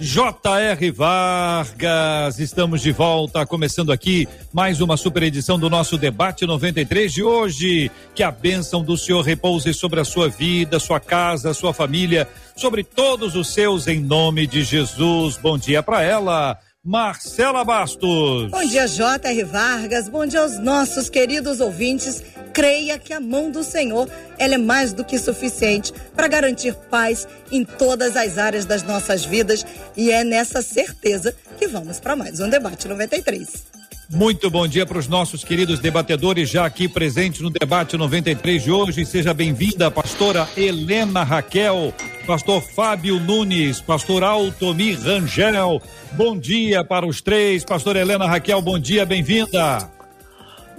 J.R. Vargas, estamos de volta, começando aqui mais uma super edição do nosso debate 93 de hoje. Que a bênção do Senhor repouse sobre a sua vida, sua casa, sua família, sobre todos os seus, em nome de Jesus. Bom dia para ela. Marcela Bastos. Bom dia, J.R. Vargas. Bom dia aos nossos queridos ouvintes. Creia que a mão do Senhor ela é mais do que suficiente para garantir paz em todas as áreas das nossas vidas e é nessa certeza que vamos para mais um debate 93. Muito bom dia para os nossos queridos debatedores já aqui presentes no debate 93 de hoje. Seja bem-vinda, pastora Helena Raquel, pastor Fábio Nunes, pastor Altomir Rangel. Bom dia para os três. Pastor Helena Raquel, bom dia, bem-vinda.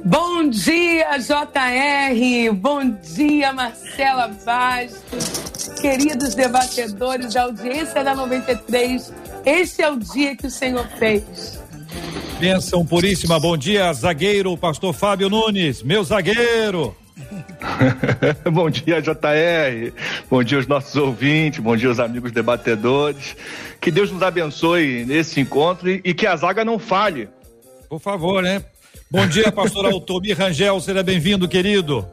Bom dia, JR. Bom dia, Marcela Bastos. Queridos debatedores da audiência da 93, esse é o dia que o Senhor fez. Bênção puríssima, bom dia, zagueiro, pastor Fábio Nunes, meu zagueiro. bom dia, JR. Bom dia aos nossos ouvintes, bom dia aos amigos debatedores. Que Deus nos abençoe nesse encontro e, e que a zaga não falhe. Por favor, né? Bom dia, pastor Altomir Rangel, seja bem-vindo, querido.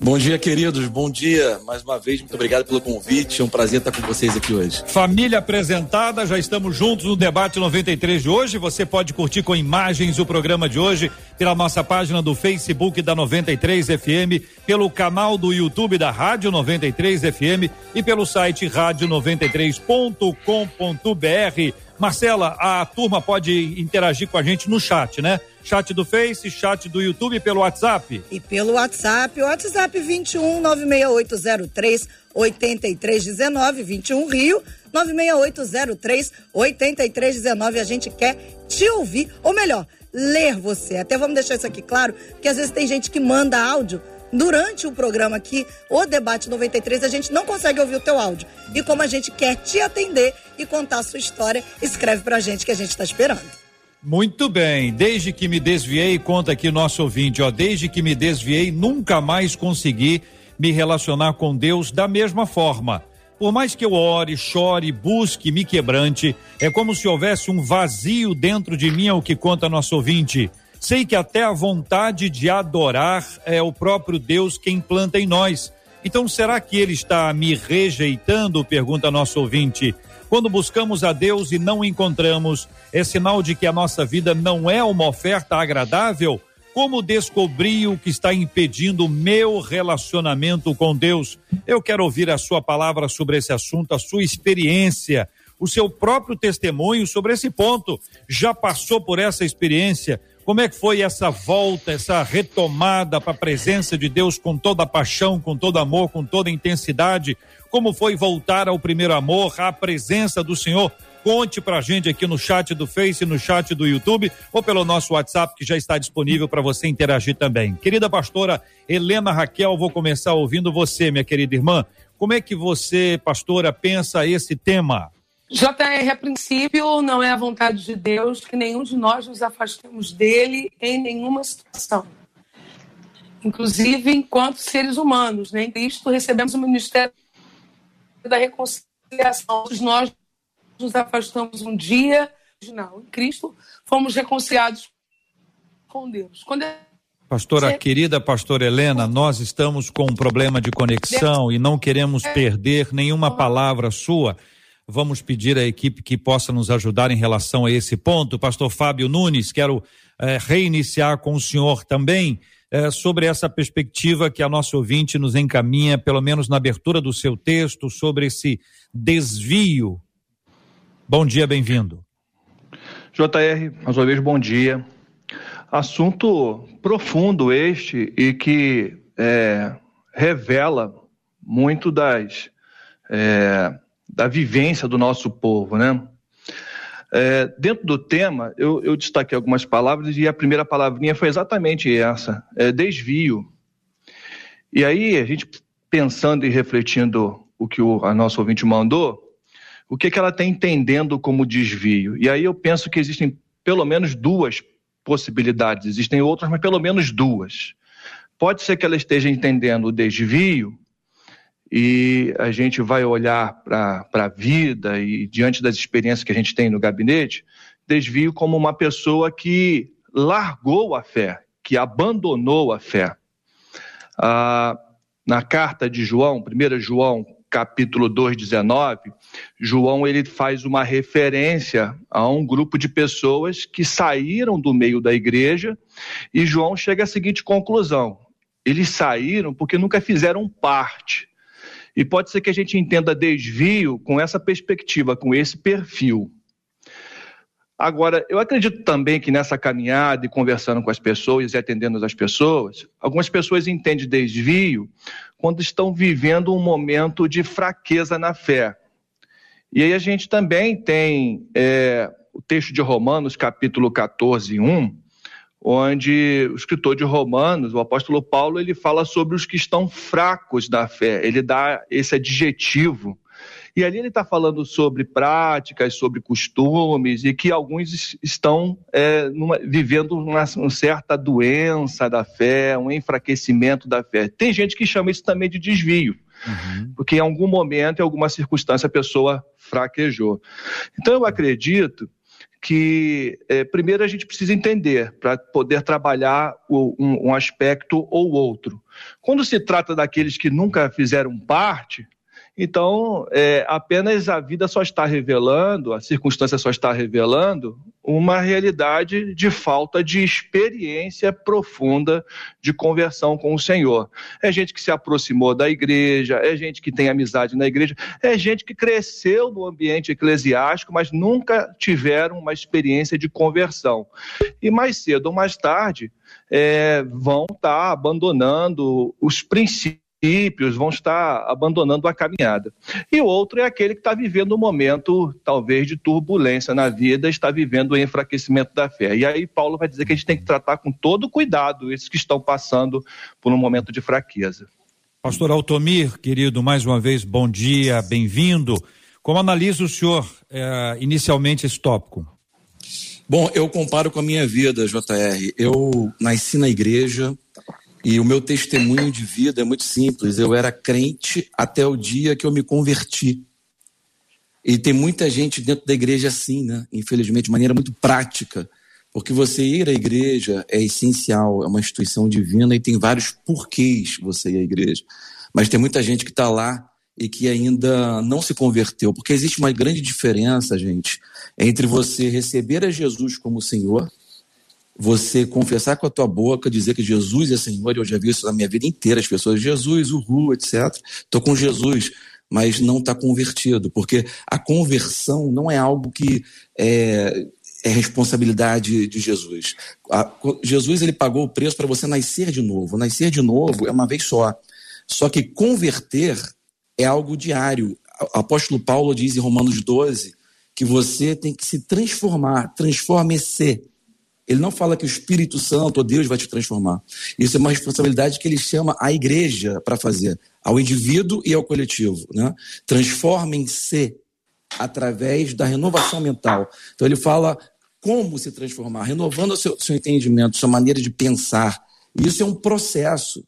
Bom dia, queridos. Bom dia. Mais uma vez, muito obrigado pelo convite. É um prazer estar com vocês aqui hoje. Família apresentada, já estamos juntos no debate 93 de hoje. Você pode curtir com imagens o programa de hoje pela nossa página do Facebook da 93 FM, pelo canal do YouTube da Rádio 93 FM e pelo site rádio93.com.br. Marcela, a turma pode interagir com a gente no chat, né? Chat do Face, chat do YouTube pelo WhatsApp. E pelo WhatsApp, WhatsApp 21 96803 8319 21 Rio 96803 8319. A gente quer te ouvir, ou melhor, ler você. Até vamos deixar isso aqui claro, porque às vezes tem gente que manda áudio durante o programa aqui, o debate 93, a gente não consegue ouvir o teu áudio. E como a gente quer te atender e contar a sua história, escreve pra gente que a gente está esperando. Muito bem, desde que me desviei, conta aqui nosso ouvinte, ó, desde que me desviei, nunca mais consegui me relacionar com Deus da mesma forma. Por mais que eu ore, chore, busque, me quebrante, é como se houvesse um vazio dentro de mim, é o que conta nosso ouvinte. Sei que até a vontade de adorar é o próprio Deus quem planta em nós. Então, será que ele está me rejeitando? Pergunta nosso ouvinte. Quando buscamos a Deus e não encontramos, é sinal de que a nossa vida não é uma oferta agradável? Como descobrir o que está impedindo o meu relacionamento com Deus? Eu quero ouvir a sua palavra sobre esse assunto, a sua experiência, o seu próprio testemunho sobre esse ponto. Já passou por essa experiência? Como é que foi essa volta, essa retomada para a presença de Deus com toda paixão, com todo amor, com toda intensidade? Como foi voltar ao primeiro amor, à presença do Senhor? Conte pra gente aqui no chat do Face, no chat do YouTube ou pelo nosso WhatsApp que já está disponível para você interagir também. Querida pastora Helena Raquel, vou começar ouvindo você, minha querida irmã. Como é que você, pastora, pensa esse tema? JR, a princípio, não é a vontade de Deus que nenhum de nós nos afastemos dele em nenhuma situação. Inclusive, enquanto seres humanos, né? em Cristo recebemos o ministério da reconciliação. Nós nos afastamos um dia, não, em Cristo fomos reconciliados com Deus. Quando é Pastora Você... querida, pastora Helena, nós estamos com um problema de conexão e não queremos perder nenhuma palavra sua. Vamos pedir à equipe que possa nos ajudar em relação a esse ponto. Pastor Fábio Nunes, quero eh, reiniciar com o senhor também eh, sobre essa perspectiva que a nossa ouvinte nos encaminha, pelo menos na abertura do seu texto, sobre esse desvio. Bom dia, bem-vindo. JR, mais uma vez, bom dia. Assunto profundo este e que é, revela muito das. É, da vivência do nosso povo, né? É, dentro do tema, eu, eu, destaquei algumas palavras e a primeira palavrinha foi exatamente essa: é, desvio. E aí, a gente pensando e refletindo o que o, a nossa ouvinte mandou, o que, que ela está entendendo como desvio? E aí eu penso que existem pelo menos duas possibilidades, existem outras, mas pelo menos duas. Pode ser que ela esteja entendendo o desvio e a gente vai olhar para a vida e diante das experiências que a gente tem no gabinete, desvio como uma pessoa que largou a fé, que abandonou a fé. Ah, na carta de João, 1 João, capítulo 2, 19, João ele faz uma referência a um grupo de pessoas que saíram do meio da igreja e João chega à seguinte conclusão: eles saíram porque nunca fizeram parte e pode ser que a gente entenda desvio com essa perspectiva, com esse perfil. Agora, eu acredito também que nessa caminhada e conversando com as pessoas e atendendo as pessoas, algumas pessoas entendem desvio quando estão vivendo um momento de fraqueza na fé. E aí a gente também tem é, o texto de Romanos, capítulo 14, 1, onde o escritor de Romanos, o apóstolo Paulo, ele fala sobre os que estão fracos da fé, ele dá esse adjetivo. E ali ele está falando sobre práticas, sobre costumes, e que alguns estão é, numa, vivendo uma, uma, certa doença da fé, um enfraquecimento da fé. Tem gente que chama isso também de desvio, uhum. porque em algum momento, em alguma circunstância, a pessoa fraquejou. Então eu acredito que é, primeiro a gente precisa entender para poder trabalhar o, um, um aspecto ou outro. Quando se trata daqueles que nunca fizeram parte, então, é, apenas a vida só está revelando, a circunstância só está revelando uma realidade de falta de experiência profunda de conversão com o Senhor. É gente que se aproximou da igreja, é gente que tem amizade na igreja, é gente que cresceu no ambiente eclesiástico, mas nunca tiveram uma experiência de conversão. E mais cedo ou mais tarde, é, vão estar tá abandonando os princípios princípios, vão estar abandonando a caminhada. E o outro é aquele que está vivendo um momento, talvez, de turbulência na vida, está vivendo o enfraquecimento da fé. E aí Paulo vai dizer que a gente tem que tratar com todo cuidado esses que estão passando por um momento de fraqueza. Pastor Altomir, querido, mais uma vez, bom dia, bem-vindo. Como analisa o senhor é, inicialmente esse tópico? Bom, eu comparo com a minha vida, JR. Eu nasci na igreja, e o meu testemunho de vida é muito simples. Eu era crente até o dia que eu me converti. E tem muita gente dentro da igreja assim, né? Infelizmente, de maneira muito prática. Porque você ir à igreja é essencial, é uma instituição divina e tem vários porquês você ir à igreja. Mas tem muita gente que está lá e que ainda não se converteu. Porque existe uma grande diferença, gente, entre você receber a Jesus como Senhor você confessar com a tua boca, dizer que Jesus é Senhor, eu já vi isso na minha vida inteira, as pessoas, Jesus, uhul, etc. Estou com Jesus, mas não está convertido, porque a conversão não é algo que é, é responsabilidade de Jesus. A, Jesus ele pagou o preço para você nascer de novo. Nascer de novo é uma vez só. Só que converter é algo diário. O apóstolo Paulo diz em Romanos 12 que você tem que se transformar, transforme-se ele não fala que o Espírito Santo, ou Deus, vai te transformar. Isso é uma responsabilidade que ele chama a igreja para fazer, ao indivíduo e ao coletivo. Né? Transformem-se através da renovação mental. Então ele fala como se transformar, renovando o seu, seu entendimento, sua maneira de pensar. Isso é um processo.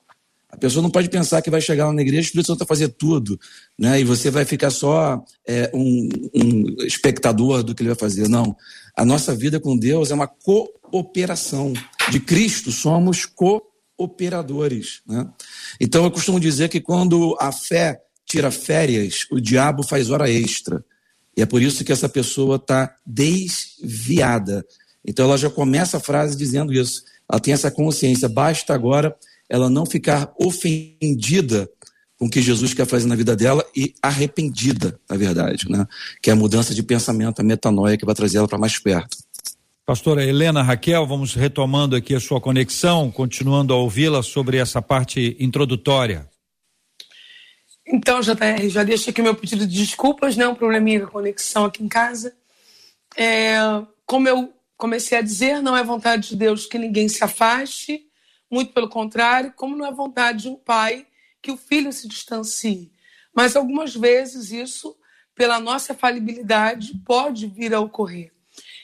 A pessoa não pode pensar que vai chegar lá na igreja e o Espírito Santo vai fazer tudo, né? E você vai ficar só é, um, um, espectador do que ele vai fazer. Não. A nossa vida com Deus é uma cooperação. De Cristo somos cooperadores. Né? Então eu costumo dizer que quando a fé tira férias, o diabo faz hora extra. E é por isso que essa pessoa está desviada. Então ela já começa a frase dizendo isso. Ela tem essa consciência. Basta agora ela não ficar ofendida com o que Jesus quer fazer na vida dela e arrependida, na verdade, né? Que é a mudança de pensamento, a metanoia que vai trazer ela para mais perto. Pastora Helena Raquel, vamos retomando aqui a sua conexão, continuando a ouvi-la sobre essa parte introdutória. Então, JR, já deixo aqui meu pedido de desculpas, né? Um probleminha com a conexão aqui em casa. é, como eu comecei a dizer, não é vontade de Deus que ninguém se afaste, muito pelo contrário, como não é vontade de um pai que o filho se distancie. Mas algumas vezes isso, pela nossa falibilidade, pode vir a ocorrer.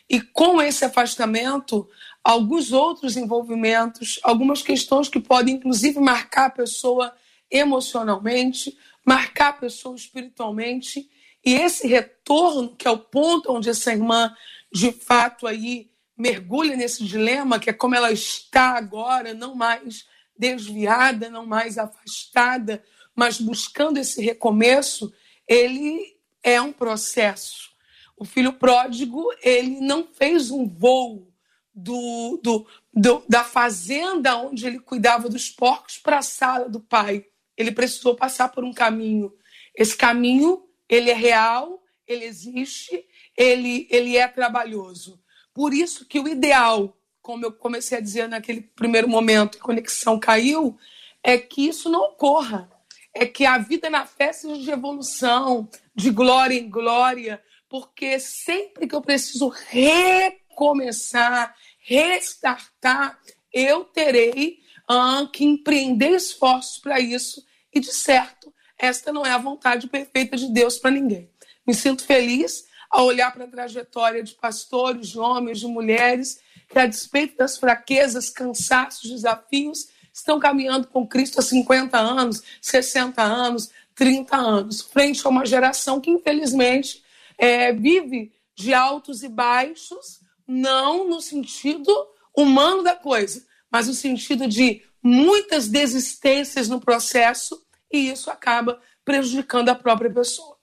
E com esse afastamento, alguns outros envolvimentos, algumas questões que podem, inclusive, marcar a pessoa emocionalmente, marcar a pessoa espiritualmente. E esse retorno, que é o ponto onde essa irmã, de fato, aí mergulha nesse dilema, que é como ela está agora, não mais desviada, não mais afastada, mas buscando esse recomeço, ele é um processo. O filho pródigo, ele não fez um voo do, do, do da fazenda onde ele cuidava dos porcos para a sala do pai. Ele precisou passar por um caminho. Esse caminho, ele é real, ele existe, ele, ele é trabalhoso. Por isso que o ideal, como eu comecei a dizer naquele primeiro momento, a conexão caiu, é que isso não ocorra. É que a vida na fé seja de evolução, de glória em glória, porque sempre que eu preciso recomeçar, restartar, eu terei uh, que empreender esforços para isso. E, de certo, esta não é a vontade perfeita de Deus para ninguém. Me sinto feliz a olhar para a trajetória de pastores, de homens, de mulheres, que, a despeito das fraquezas, cansaços, desafios, estão caminhando com Cristo há 50 anos, 60 anos, 30 anos, frente a uma geração que, infelizmente, é, vive de altos e baixos, não no sentido humano da coisa, mas no sentido de muitas desistências no processo, e isso acaba prejudicando a própria pessoa.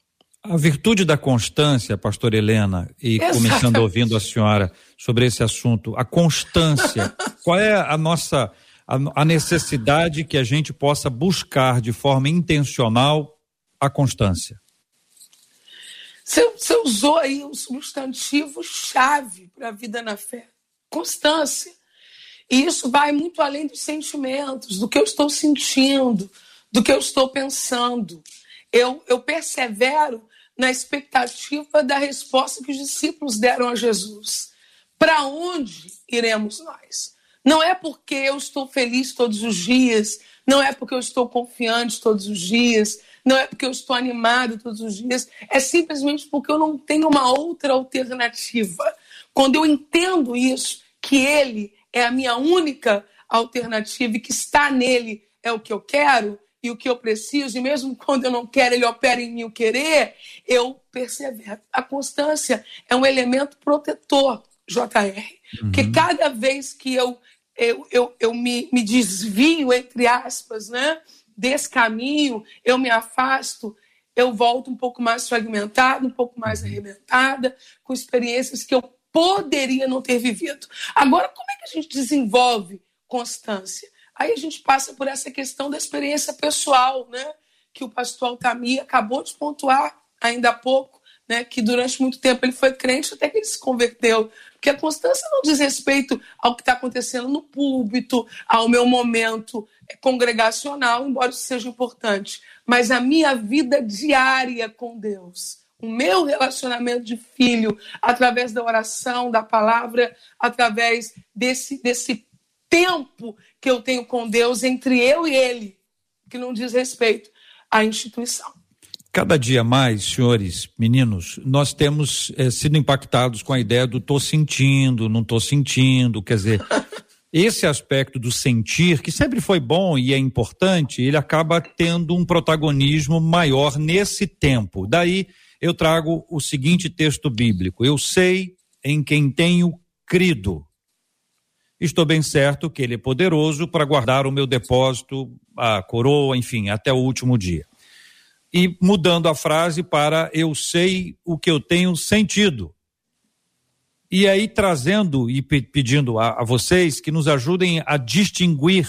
A virtude da constância, pastor Helena, e começando ouvindo a senhora sobre esse assunto, a constância, qual é a nossa a, a necessidade que a gente possa buscar de forma intencional a constância? Você, você usou aí um substantivo chave para a vida na fé, constância. E isso vai muito além dos sentimentos, do que eu estou sentindo, do que eu estou pensando. Eu, eu persevero na expectativa da resposta que os discípulos deram a Jesus. Para onde iremos nós? Não é porque eu estou feliz todos os dias, não é porque eu estou confiante todos os dias, não é porque eu estou animado todos os dias, é simplesmente porque eu não tenho uma outra alternativa. Quando eu entendo isso, que Ele é a minha única alternativa e que está nele é o que eu quero, e o que eu preciso, e mesmo quando eu não quero, ele opera em mim o querer, eu persevero. A constância é um elemento protetor, JR. Uhum. Porque cada vez que eu, eu, eu, eu me, me desvio, entre aspas, né, desse caminho, eu me afasto, eu volto um pouco mais fragmentada, um pouco mais uhum. arrebentada, com experiências que eu poderia não ter vivido. Agora, como é que a gente desenvolve constância? Aí a gente passa por essa questão da experiência pessoal, né? Que o pastor Altamir acabou de pontuar ainda há pouco, né? Que durante muito tempo ele foi crente até que ele se converteu. Porque a constância não diz respeito ao que está acontecendo no púlpito, ao meu momento congregacional, embora isso seja importante, mas a minha vida diária com Deus o meu relacionamento de filho através da oração, da palavra, através desse, desse tempo que eu tenho com Deus entre eu e Ele, que não diz respeito à instituição. Cada dia mais, senhores, meninos, nós temos é, sido impactados com a ideia do tô sentindo, não tô sentindo, quer dizer, esse aspecto do sentir, que sempre foi bom e é importante, ele acaba tendo um protagonismo maior nesse tempo. Daí eu trago o seguinte texto bíblico: Eu sei em quem tenho crido estou bem certo que ele é poderoso para guardar o meu depósito, a coroa, enfim, até o último dia. E mudando a frase para eu sei o que eu tenho sentido. E aí trazendo e pedindo a, a vocês que nos ajudem a distinguir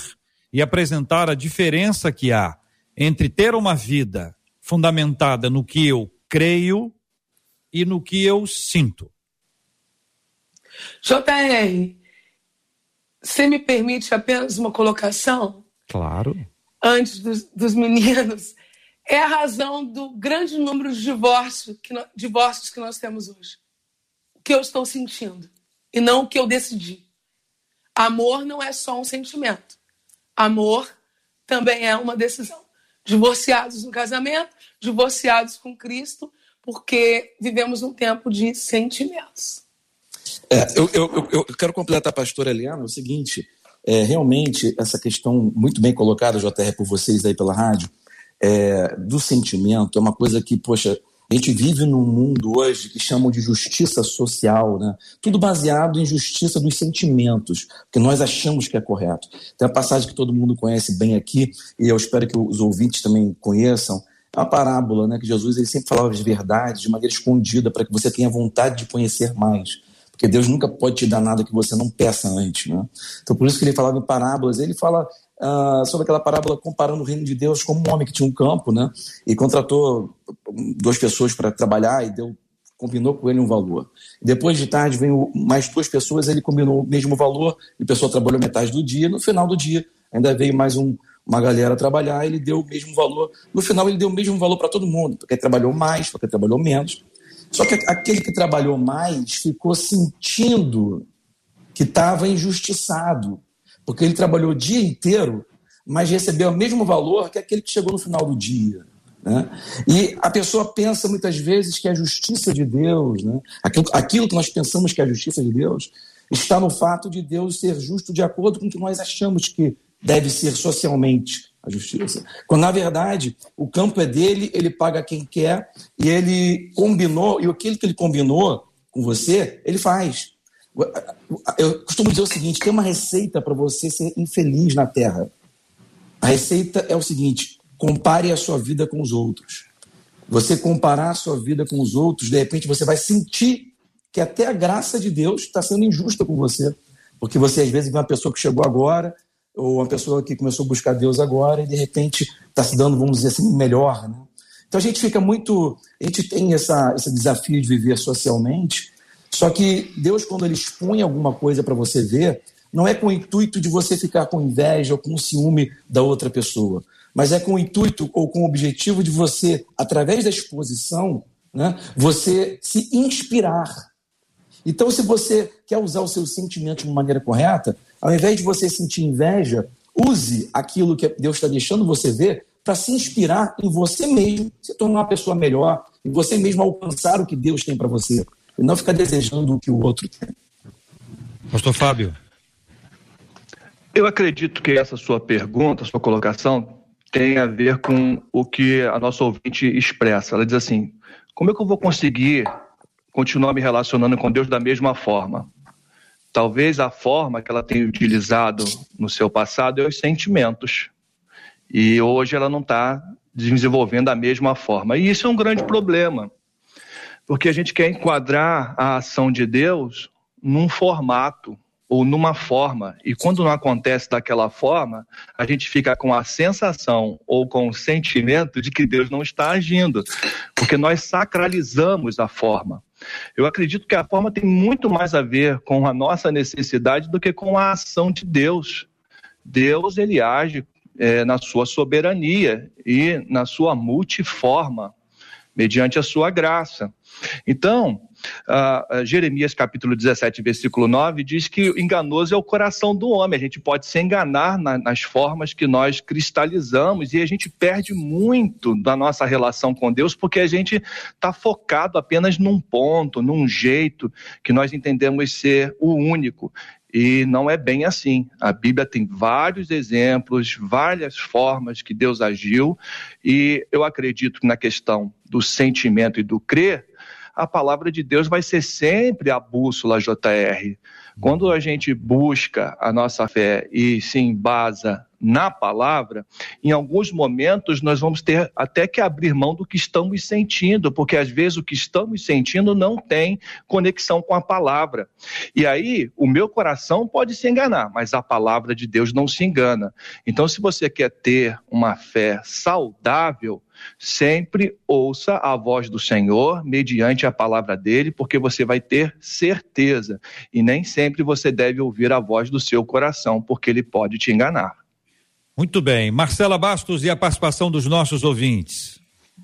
e apresentar a diferença que há entre ter uma vida fundamentada no que eu creio e no que eu sinto. JR, você me permite apenas uma colocação? Claro. Antes dos, dos meninos. É a razão do grande número de divórcios que, divórcios que nós temos hoje. que eu estou sentindo e não o que eu decidi. Amor não é só um sentimento. Amor também é uma decisão. Divorciados no casamento, divorciados com Cristo, porque vivemos um tempo de sentimentos. É, eu, eu, eu, quero completar a pastora Eliana o seguinte: é, realmente, essa questão muito bem colocada, JR, por vocês aí pela rádio, é, do sentimento, é uma coisa que, poxa, a gente vive num mundo hoje que chamam de justiça social, né? Tudo baseado em justiça dos sentimentos, que nós achamos que é correto. Tem a passagem que todo mundo conhece bem aqui, e eu espero que os ouvintes também conheçam, é uma parábola, né? Que Jesus ele sempre falava de verdade, de maneira escondida, para que você tenha vontade de conhecer mais. Porque Deus nunca pode te dar nada que você não peça antes, né? Então, por isso que ele falava em parábolas. Ele fala uh, sobre aquela parábola comparando o reino de Deus como um homem que tinha um campo, né? E contratou duas pessoas para trabalhar e deu combinou com ele um valor. Depois de tarde veio mais duas pessoas, ele combinou o mesmo valor, e a pessoa trabalhou metade do dia, no final do dia ainda veio mais um, uma galera trabalhar, ele deu o mesmo valor. No final ele deu o mesmo valor para todo mundo, porque trabalhou mais, porque trabalhou menos. Só que aquele que trabalhou mais ficou sentindo que estava injustiçado, porque ele trabalhou o dia inteiro, mas recebeu o mesmo valor que aquele que chegou no final do dia. Né? E a pessoa pensa muitas vezes que a justiça de Deus, né? aquilo, aquilo que nós pensamos que é a justiça de Deus, está no fato de Deus ser justo de acordo com o que nós achamos que deve ser socialmente a justiça. Quando, na verdade, o campo é dele, ele paga quem quer, e ele combinou, e aquilo que ele combinou com você, ele faz. Eu costumo dizer o seguinte: tem uma receita para você ser infeliz na Terra. A receita é o seguinte: compare a sua vida com os outros. Você comparar a sua vida com os outros, de repente você vai sentir que até a graça de Deus está sendo injusta com você. Porque você, às vezes, vê uma pessoa que chegou agora, ou uma pessoa que começou a buscar Deus agora, e de repente está se dando, vamos dizer assim, melhor. Né? Então a gente fica muito. A gente tem essa, esse desafio de viver socialmente, só que Deus, quando Ele expõe alguma coisa para você ver, não é com o intuito de você ficar com inveja ou com ciúme da outra pessoa, mas é com o intuito ou com o objetivo de você, através da exposição, né, você se inspirar. Então, se você quer usar o seu sentimento de uma maneira correta, ao invés de você sentir inveja, use aquilo que Deus está deixando você ver para se inspirar em você mesmo, se tornar uma pessoa melhor, em você mesmo alcançar o que Deus tem para você e não ficar desejando o que o outro tem. Pastor Fábio. Eu acredito que essa sua pergunta, sua colocação, tem a ver com o que a nossa ouvinte expressa. Ela diz assim: como é que eu vou conseguir continuar me relacionando com Deus da mesma forma? Talvez a forma que ela tem utilizado no seu passado é os sentimentos. E hoje ela não está desenvolvendo da mesma forma. E isso é um grande problema porque a gente quer enquadrar a ação de Deus num formato ou numa forma. E quando não acontece daquela forma, a gente fica com a sensação ou com o sentimento de que Deus não está agindo, porque nós sacralizamos a forma. Eu acredito que a forma tem muito mais a ver com a nossa necessidade do que com a ação de Deus. Deus ele age é, na sua soberania e na sua multiforma, mediante a sua graça. Então, uh, Jeremias capítulo 17, versículo 9, diz que enganoso é o coração do homem. A gente pode se enganar na, nas formas que nós cristalizamos e a gente perde muito da nossa relação com Deus porque a gente está focado apenas num ponto, num jeito que nós entendemos ser o único. E não é bem assim. A Bíblia tem vários exemplos, várias formas que Deus agiu, e eu acredito que na questão do sentimento e do crer, a palavra de Deus vai ser sempre a bússola JR. Quando a gente busca a nossa fé e se embasa na palavra, em alguns momentos nós vamos ter até que abrir mão do que estamos sentindo, porque às vezes o que estamos sentindo não tem conexão com a palavra. E aí, o meu coração pode se enganar, mas a palavra de Deus não se engana. Então, se você quer ter uma fé saudável, sempre ouça a voz do Senhor mediante a palavra dele, porque você vai ter certeza. E nem sempre você deve ouvir a voz do seu coração, porque ele pode te enganar. Muito bem. Marcela Bastos e a participação dos nossos ouvintes.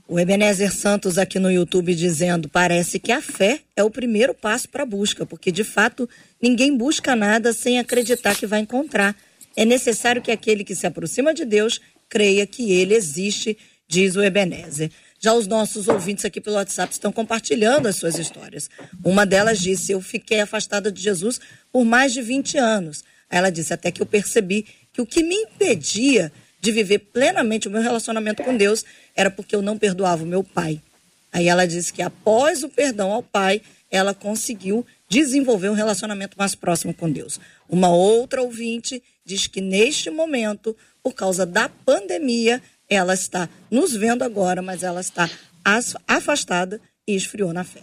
O Ebenezer Santos aqui no YouTube dizendo: parece que a fé é o primeiro passo para a busca, porque de fato ninguém busca nada sem acreditar que vai encontrar. É necessário que aquele que se aproxima de Deus creia que ele existe, diz o Ebenezer. Já os nossos ouvintes aqui pelo WhatsApp estão compartilhando as suas histórias. Uma delas disse: Eu fiquei afastada de Jesus por mais de 20 anos. Ela disse: Até que eu percebi que o que me impedia de viver plenamente o meu relacionamento com Deus era porque eu não perdoava o meu pai. Aí ela disse que após o perdão ao pai, ela conseguiu desenvolver um relacionamento mais próximo com Deus. Uma outra ouvinte diz que neste momento, por causa da pandemia, ela está nos vendo agora, mas ela está afastada e esfriou na fé.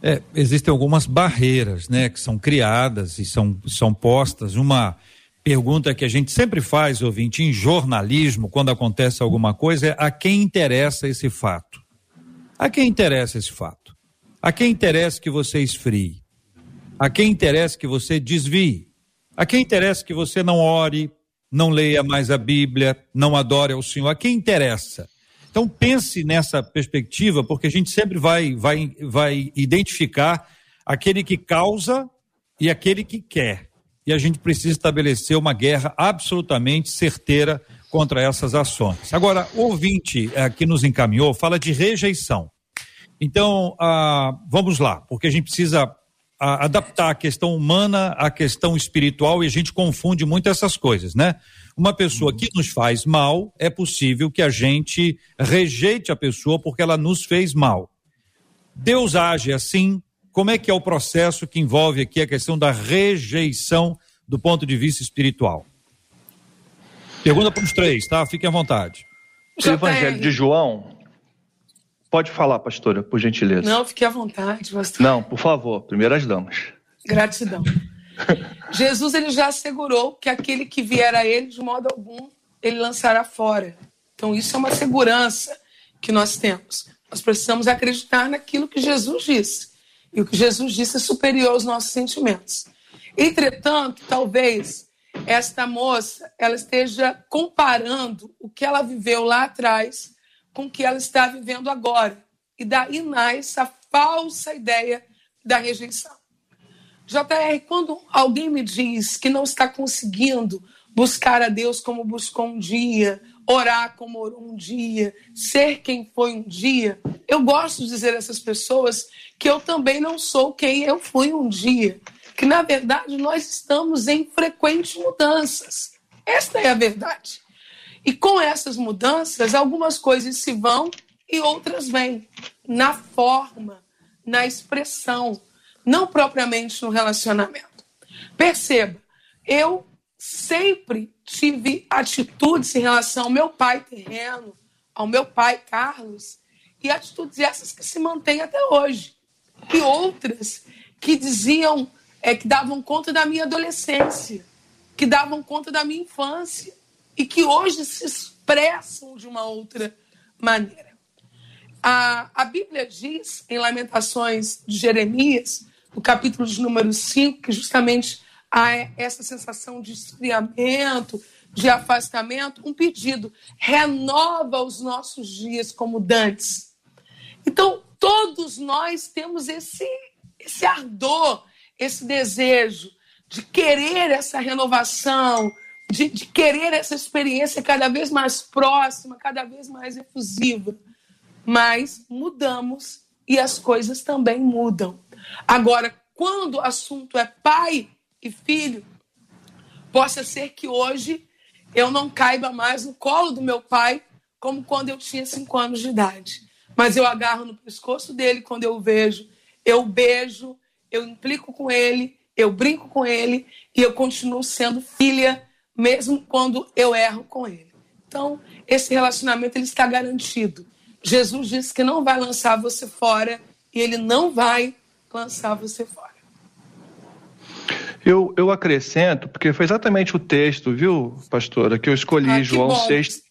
É, existem algumas barreiras, né, que são criadas e são, são postas. Uma pergunta que a gente sempre faz, ouvinte, em jornalismo, quando acontece alguma coisa, é a quem interessa esse fato? A quem interessa esse fato? A quem interessa que você esfrie? A quem interessa que você desvie? A quem interessa que você não ore, não leia mais a Bíblia, não adore ao Senhor? A quem interessa? Então pense nessa perspectiva, porque a gente sempre vai, vai, vai identificar aquele que causa e aquele que quer e a gente precisa estabelecer uma guerra absolutamente certeira contra essas ações. Agora, o ouvinte eh, que nos encaminhou fala de rejeição. Então, ah, vamos lá, porque a gente precisa ah, adaptar a questão humana à questão espiritual e a gente confunde muito essas coisas, né? Uma pessoa que nos faz mal, é possível que a gente rejeite a pessoa porque ela nos fez mal. Deus age assim, como é que é o processo que envolve aqui a questão da rejeição do ponto de vista espiritual? Pergunta para os três, tá? Fiquem à vontade. O Evangelho de João. Pode falar, pastora, por gentileza. Não, fique à vontade, pastor. Não, por favor, primeiras damas. Gratidão. Jesus ele já assegurou que aquele que vier a ele, de modo algum, ele lançará fora. Então, isso é uma segurança que nós temos. Nós precisamos acreditar naquilo que Jesus disse. E o que Jesus disse é superior aos nossos sentimentos. Entretanto, talvez esta moça ela esteja comparando o que ela viveu lá atrás com o que ela está vivendo agora. E daí nasce a falsa ideia da rejeição. JR, quando alguém me diz que não está conseguindo buscar a Deus como buscou um dia, orar como orou um dia, ser quem foi um dia, eu gosto de dizer a essas pessoas que eu também não sou quem eu fui um dia. Que, na verdade, nós estamos em frequentes mudanças. Esta é a verdade. E com essas mudanças, algumas coisas se vão e outras vêm. Na forma, na expressão, não propriamente no relacionamento. Perceba, eu sempre tive atitudes em relação ao meu pai terreno, ao meu pai Carlos, e atitudes essas que se mantêm até hoje e outras que diziam, é, que davam conta da minha adolescência, que davam conta da minha infância e que hoje se expressam de uma outra maneira. A, a Bíblia diz, em Lamentações de Jeremias, no capítulo de número 5, que justamente há essa sensação de esfriamento, de afastamento, um pedido: renova os nossos dias como dantes. Então, Todos nós temos esse, esse ardor, esse desejo de querer essa renovação, de, de querer essa experiência cada vez mais próxima, cada vez mais efusiva. Mas mudamos e as coisas também mudam. Agora, quando o assunto é pai e filho, possa ser que hoje eu não caiba mais no colo do meu pai como quando eu tinha cinco anos de idade. Mas eu agarro no pescoço dele quando eu o vejo, eu beijo, eu implico com ele, eu brinco com ele e eu continuo sendo filha mesmo quando eu erro com ele. Então, esse relacionamento ele está garantido. Jesus disse que não vai lançar você fora e ele não vai lançar você fora. Eu, eu acrescento, porque foi exatamente o texto, viu, pastora, que eu escolhi, ah, João bom. 6,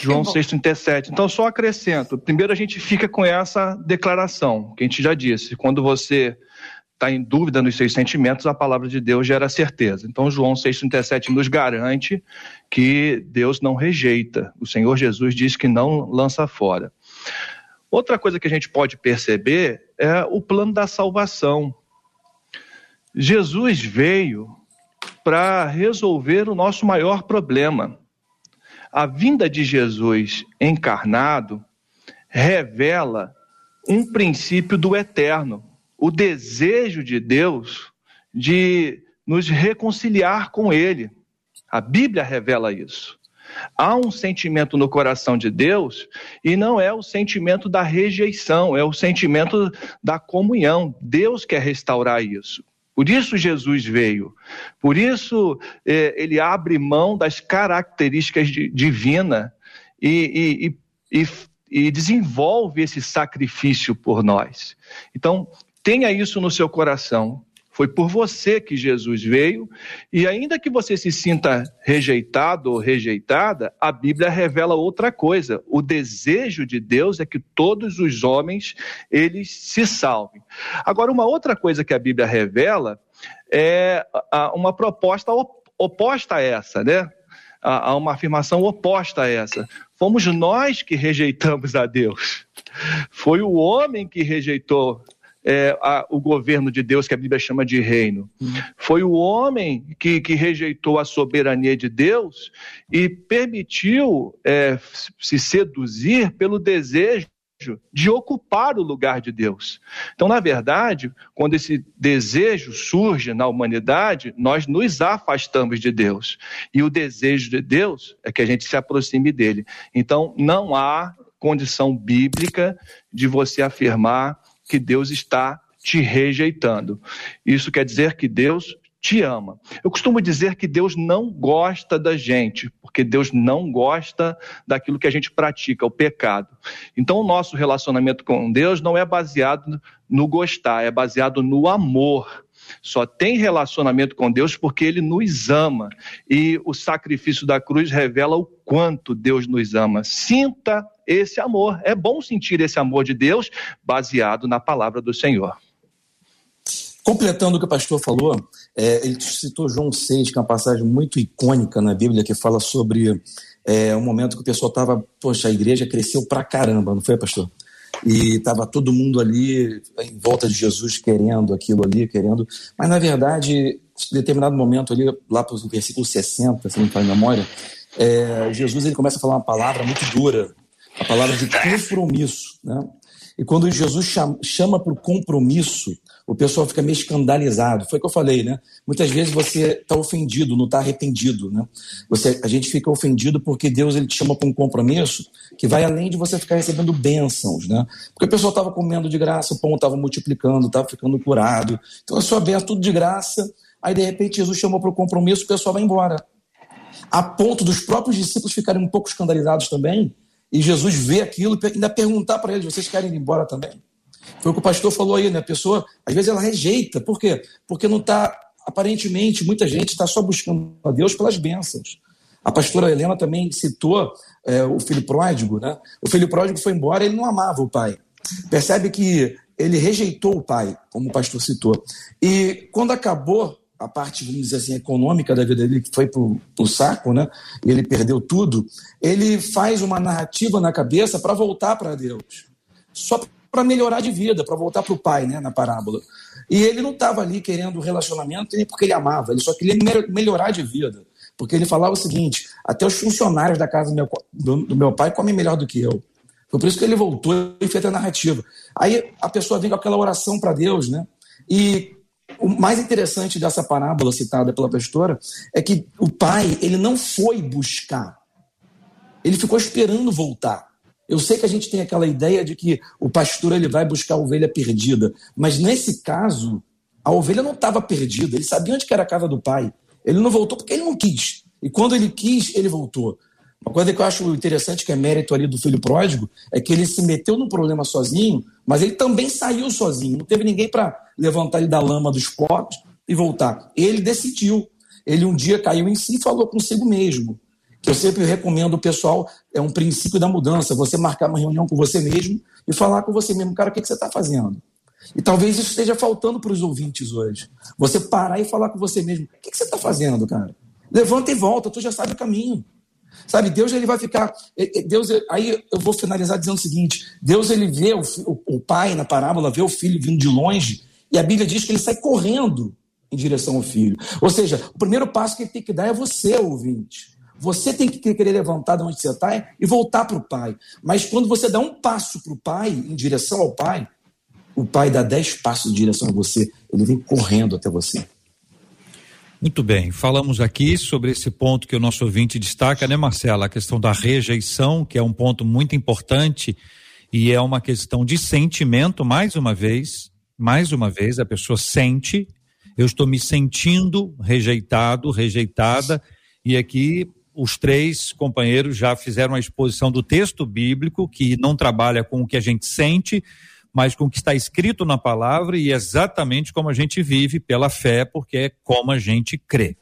João 6,37. Então, só acrescento. Primeiro, a gente fica com essa declaração, que a gente já disse. Quando você está em dúvida nos seus sentimentos, a palavra de Deus gera certeza. Então, João 6,37 nos garante que Deus não rejeita. O Senhor Jesus diz que não lança fora. Outra coisa que a gente pode perceber é o plano da salvação. Jesus veio para resolver o nosso maior problema. A vinda de Jesus encarnado revela um princípio do eterno, o desejo de Deus de nos reconciliar com Ele. A Bíblia revela isso. Há um sentimento no coração de Deus e não é o sentimento da rejeição, é o sentimento da comunhão. Deus quer restaurar isso. Por isso Jesus veio. Por isso eh, ele abre mão das características divinas e, e, e, e desenvolve esse sacrifício por nós. Então, tenha isso no seu coração. Foi por você que Jesus veio, e ainda que você se sinta rejeitado ou rejeitada, a Bíblia revela outra coisa. O desejo de Deus é que todos os homens eles se salvem. Agora, uma outra coisa que a Bíblia revela é uma proposta oposta a essa, né? A uma afirmação oposta a essa. Fomos nós que rejeitamos a Deus. Foi o homem que rejeitou é, a, o governo de Deus, que a Bíblia chama de reino. Foi o homem que, que, rejeitou a soberania de Deus e permitiu é, se seduzir pelo desejo de ocupar o lugar de Deus. Então, na verdade, quando esse desejo surge na humanidade, nós nos afastamos de Deus. E o desejo de Deus é que a gente se aproxime dele. Então, não há condição bíblica de você afirmar que Deus está te rejeitando. Isso quer dizer que Deus te ama. Eu costumo dizer que Deus não gosta da gente, porque Deus não gosta daquilo que a gente pratica, o pecado. Então, o nosso relacionamento com Deus não é baseado no gostar, é baseado no amor. Só tem relacionamento com Deus porque Ele nos ama. E o sacrifício da cruz revela o quanto Deus nos ama. Sinta esse amor. É bom sentir esse amor de Deus baseado na palavra do Senhor. Completando o que o pastor falou, é, ele citou João 6, que é uma passagem muito icônica na Bíblia, que fala sobre é, um momento que o pessoal estava, poxa, a igreja cresceu pra caramba, não foi, pastor? E estava todo mundo ali em volta de Jesus querendo aquilo ali, querendo. Mas, na verdade, em determinado momento ali, lá para o versículo 60, se não me faz memória, é, Jesus ele começa a falar uma palavra muito dura a palavra de compromisso. Né? E quando Jesus chama para o compromisso, o pessoal fica meio escandalizado. Foi o que eu falei, né? Muitas vezes você está ofendido, não está arrependido, né? Você, a gente fica ofendido porque Deus ele te chama para um compromisso que vai além de você ficar recebendo bênçãos, né? Porque o pessoal estava comendo de graça, o pão estava multiplicando, estava ficando curado. Então é só aberto tudo de graça. Aí de repente Jesus chamou para o compromisso, o pessoal vai embora. A ponto dos próprios discípulos ficarem um pouco escandalizados também, e Jesus vê aquilo e ainda perguntar para eles: vocês querem ir embora também? Foi o que o pastor falou aí, né? A pessoa, às vezes, ela rejeita. Por quê? Porque não está, aparentemente, muita gente está só buscando a Deus pelas bênçãos. A pastora Helena também citou é, o filho pródigo, né? O filho pródigo foi embora, ele não amava o pai. Percebe que ele rejeitou o pai, como o pastor citou. E quando acabou a parte, vamos dizer assim, econômica da vida dele, que foi pro, pro saco, né? E ele perdeu tudo. Ele faz uma narrativa na cabeça para voltar para Deus. Só para melhorar de vida, para voltar para o pai, né? Na parábola. E ele não estava ali querendo relacionamento nem porque ele amava, ele só queria melhorar de vida. Porque ele falava o seguinte: até os funcionários da casa do meu, do, do meu pai comem melhor do que eu. Foi por isso que ele voltou e fez a narrativa. Aí a pessoa vem com aquela oração para Deus, né? E o mais interessante dessa parábola citada pela pastora é que o pai, ele não foi buscar. Ele ficou esperando voltar. Eu sei que a gente tem aquela ideia de que o pastor ele vai buscar a ovelha perdida, mas nesse caso, a ovelha não estava perdida. Ele sabia onde era a casa do pai. Ele não voltou porque ele não quis. E quando ele quis, ele voltou. Uma coisa que eu acho interessante, que é mérito ali do filho pródigo, é que ele se meteu no problema sozinho, mas ele também saiu sozinho. Não teve ninguém para levantar ele da lama dos potes e voltar. Ele decidiu. Ele um dia caiu em si e falou consigo mesmo. Que eu sempre recomendo o pessoal, é um princípio da mudança, você marcar uma reunião com você mesmo e falar com você mesmo, cara, o que, que você está fazendo? E talvez isso esteja faltando para os ouvintes hoje. Você parar e falar com você mesmo, o que, que você está fazendo, cara? Levanta e volta, tu já sabe o caminho. Sabe, Deus ele vai ficar. Deus, aí eu vou finalizar dizendo o seguinte: Deus ele vê o, o, o pai na parábola, vê o filho vindo de longe, e a Bíblia diz que ele sai correndo em direção ao filho. Ou seja, o primeiro passo que ele tem que dar é você, ouvinte. Você tem que querer levantar de onde você está e voltar para o pai. Mas quando você dá um passo para o pai, em direção ao pai, o pai dá dez passos em direção a você. Ele vem correndo até você. Muito bem, falamos aqui sobre esse ponto que o nosso ouvinte destaca, né, Marcela? A questão da rejeição, que é um ponto muito importante e é uma questão de sentimento, mais uma vez, mais uma vez, a pessoa sente, eu estou me sentindo rejeitado, rejeitada, e aqui os três companheiros já fizeram a exposição do texto bíblico, que não trabalha com o que a gente sente, mas com o que está escrito na palavra e exatamente como a gente vive pela fé, porque é como a gente crê.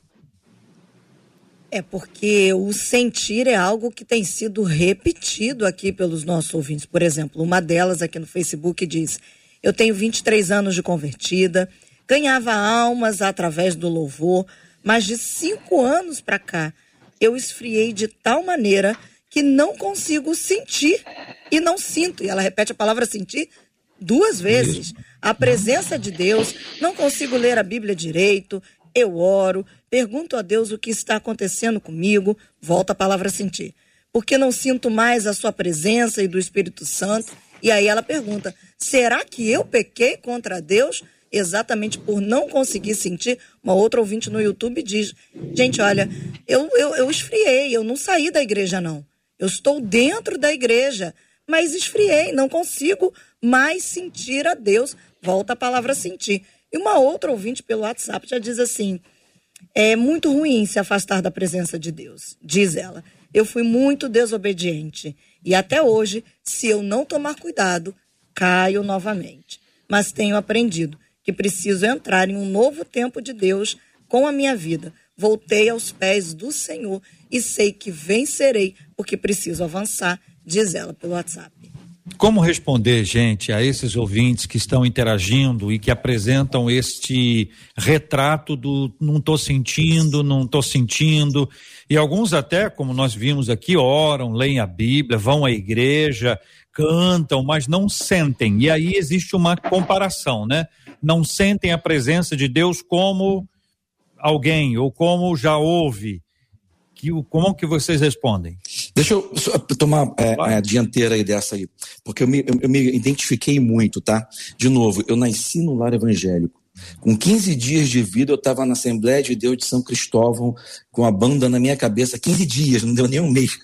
É porque o sentir é algo que tem sido repetido aqui pelos nossos ouvintes. Por exemplo, uma delas aqui no Facebook diz: Eu tenho 23 anos de convertida, ganhava almas através do louvor, mas de cinco anos para cá eu esfriei de tal maneira que não consigo sentir e não sinto. E ela repete a palavra sentir duas vezes. A presença de Deus, não consigo ler a Bíblia direito, eu oro, pergunto a Deus o que está acontecendo comigo, volta a palavra sentir. Porque não sinto mais a sua presença e do Espírito Santo. E aí ela pergunta: será que eu pequei contra Deus? Exatamente por não conseguir sentir. Uma outra ouvinte no YouTube diz: Gente, olha, eu, eu, eu esfriei, eu não saí da igreja, não. Eu estou dentro da igreja, mas esfriei, não consigo mais sentir a Deus. Volta a palavra sentir. E uma outra ouvinte pelo WhatsApp já diz assim: é muito ruim se afastar da presença de Deus, diz ela. Eu fui muito desobediente e até hoje, se eu não tomar cuidado, caio novamente. Mas tenho aprendido que preciso entrar em um novo tempo de Deus com a minha vida. Voltei aos pés do Senhor e sei que vencerei porque preciso avançar, diz ela pelo WhatsApp. Como responder, gente, a esses ouvintes que estão interagindo e que apresentam este retrato do não estou sentindo, não estou sentindo, e alguns até, como nós vimos aqui, oram, leem a Bíblia, vão à igreja, cantam, mas não sentem. E aí existe uma comparação, né? Não sentem a presença de Deus como alguém ou como já houve que, como que vocês respondem? Deixa eu tomar é, a dianteira aí dessa aí, porque eu me, eu, eu me identifiquei muito, tá? De novo, eu nasci no lar evangélico. Com 15 dias de vida, eu estava na Assembleia de Deus de São Cristóvão, com a banda na minha cabeça, 15 dias, não deu nem um mês.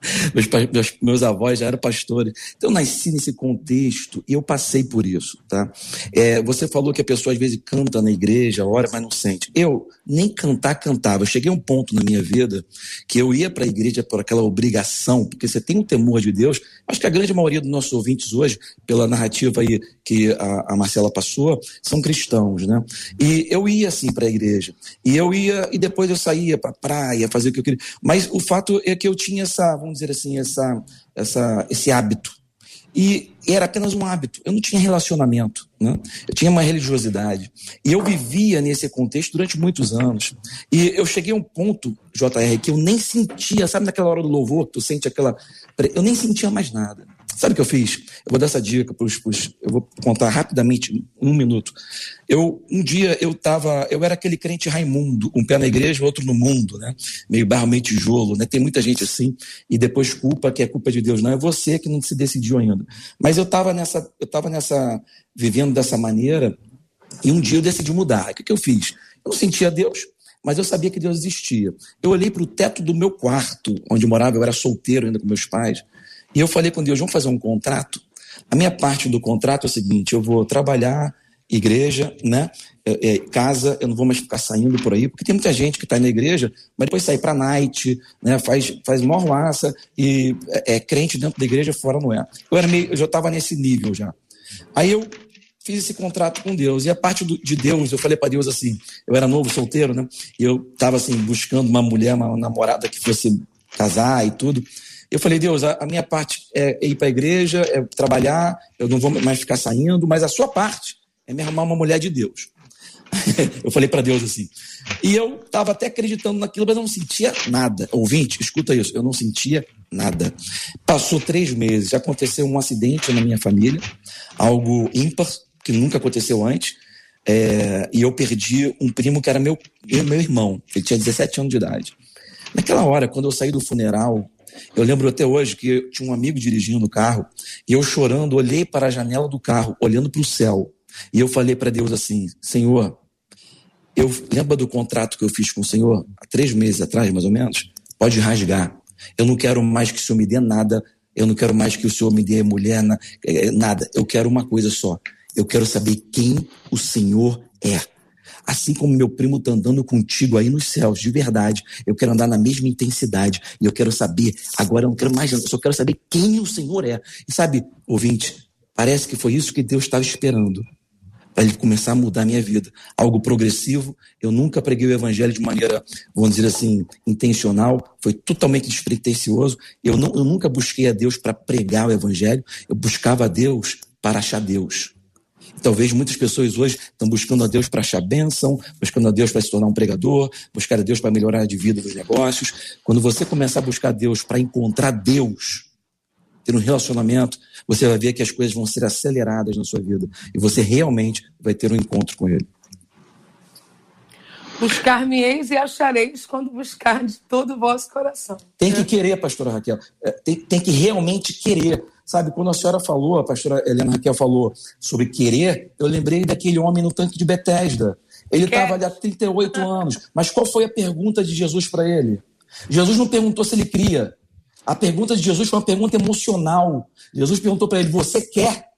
Meus, meus, meus, avós já eram pastores. Então, eu nasci nesse contexto e eu passei por isso, tá? É, você falou que a pessoa às vezes canta na igreja, ora, mas não sente. Eu nem cantar, cantava. Eu cheguei a um ponto na minha vida que eu ia para a igreja por aquela obrigação, porque você tem um temor de Deus. Acho que a grande maioria dos nossos ouvintes hoje, pela narrativa aí que a, a Marcela passou, são cristãos, né? E eu ia assim para a igreja. E eu ia, e depois eu saía para praia, fazer o que eu queria. Mas o fato é que eu tinha essa dizer assim, essa, essa, esse hábito. E era apenas um hábito. Eu não tinha relacionamento, né? Eu tinha uma religiosidade. E eu vivia nesse contexto durante muitos anos. E eu cheguei a um ponto, JR, que eu nem sentia, sabe naquela hora do louvor, tu sente aquela. Eu nem sentia mais nada. Sabe o que eu fiz? Eu vou dar essa dica para os. Eu vou contar rapidamente, um minuto. Eu, um dia eu tava. Eu era aquele crente Raimundo, um pé na igreja, outro no mundo, né? Meio barro, meio tijolo, né? Tem muita gente assim, e depois culpa que é culpa de Deus. Não, é você que não se decidiu ainda. Mas eu estava nessa. Eu tava nessa. vivendo dessa maneira, e um dia eu decidi mudar. O que, que eu fiz? Eu não sentia Deus, mas eu sabia que Deus existia. Eu olhei para o teto do meu quarto, onde eu morava, eu era solteiro ainda com meus pais. E eu falei com Deus, vamos fazer um contrato? A minha parte do contrato é o seguinte: eu vou trabalhar, igreja, né? É, é, casa, eu não vou mais ficar saindo por aí, porque tem muita gente que está na igreja, mas depois sai para night, né? Faz, faz morlaça e é, é, crente dentro da igreja, fora não é. Eu, era meio, eu já estava nesse nível já. Aí eu fiz esse contrato com Deus. E a parte do, de Deus, eu falei para Deus assim: eu era novo, solteiro, né? E eu estava assim, buscando uma mulher, uma namorada que fosse casar e tudo. Eu falei, Deus, a, a minha parte é ir para a igreja, é trabalhar, eu não vou mais ficar saindo, mas a sua parte é me arrumar uma mulher de Deus. eu falei para Deus assim. E eu estava até acreditando naquilo, mas eu não sentia nada. Ouvinte, escuta isso, eu não sentia nada. Passou três meses, aconteceu um acidente na minha família, algo ímpar, que nunca aconteceu antes, é, e eu perdi um primo que era meu, meu irmão, ele tinha 17 anos de idade. Naquela hora, quando eu saí do funeral, eu lembro até hoje que tinha um amigo dirigindo o carro, e eu chorando, olhei para a janela do carro, olhando para o céu, e eu falei para Deus assim: Senhor, eu lembro do contrato que eu fiz com o Senhor há três meses atrás, mais ou menos? Pode rasgar. Eu não quero mais que o Senhor me dê nada. Eu não quero mais que o Senhor me dê mulher, eh, nada. Eu quero uma coisa só. Eu quero saber quem o Senhor é. Assim como meu primo está andando contigo aí nos céus, de verdade, eu quero andar na mesma intensidade. E eu quero saber, agora eu não quero mais, eu só quero saber quem o Senhor é. E sabe, ouvinte, parece que foi isso que Deus estava esperando para ele começar a mudar a minha vida. Algo progressivo. Eu nunca preguei o evangelho de maneira, vamos dizer assim, intencional. Foi totalmente despretensioso. Eu, não, eu nunca busquei a Deus para pregar o evangelho. Eu buscava a Deus para achar Deus. Talvez muitas pessoas hoje estão buscando a Deus para achar bênção, buscando a Deus para se tornar um pregador, buscar a Deus para melhorar a vida dos negócios. Quando você começar a buscar a Deus para encontrar Deus, ter um relacionamento, você vai ver que as coisas vão ser aceleradas na sua vida e você realmente vai ter um encontro com Ele. Buscar-me-eis e achareis quando buscar de todo o vosso coração. Tem que querer, pastora Raquel. É, tem, tem que realmente querer. Sabe, quando a senhora falou, a pastora Helena Raquel falou sobre querer, eu lembrei daquele homem no tanque de Betesda. Ele estava ali há 38 anos. Mas qual foi a pergunta de Jesus para ele? Jesus não perguntou se ele cria. A pergunta de Jesus foi uma pergunta emocional. Jesus perguntou para ele: Você quer?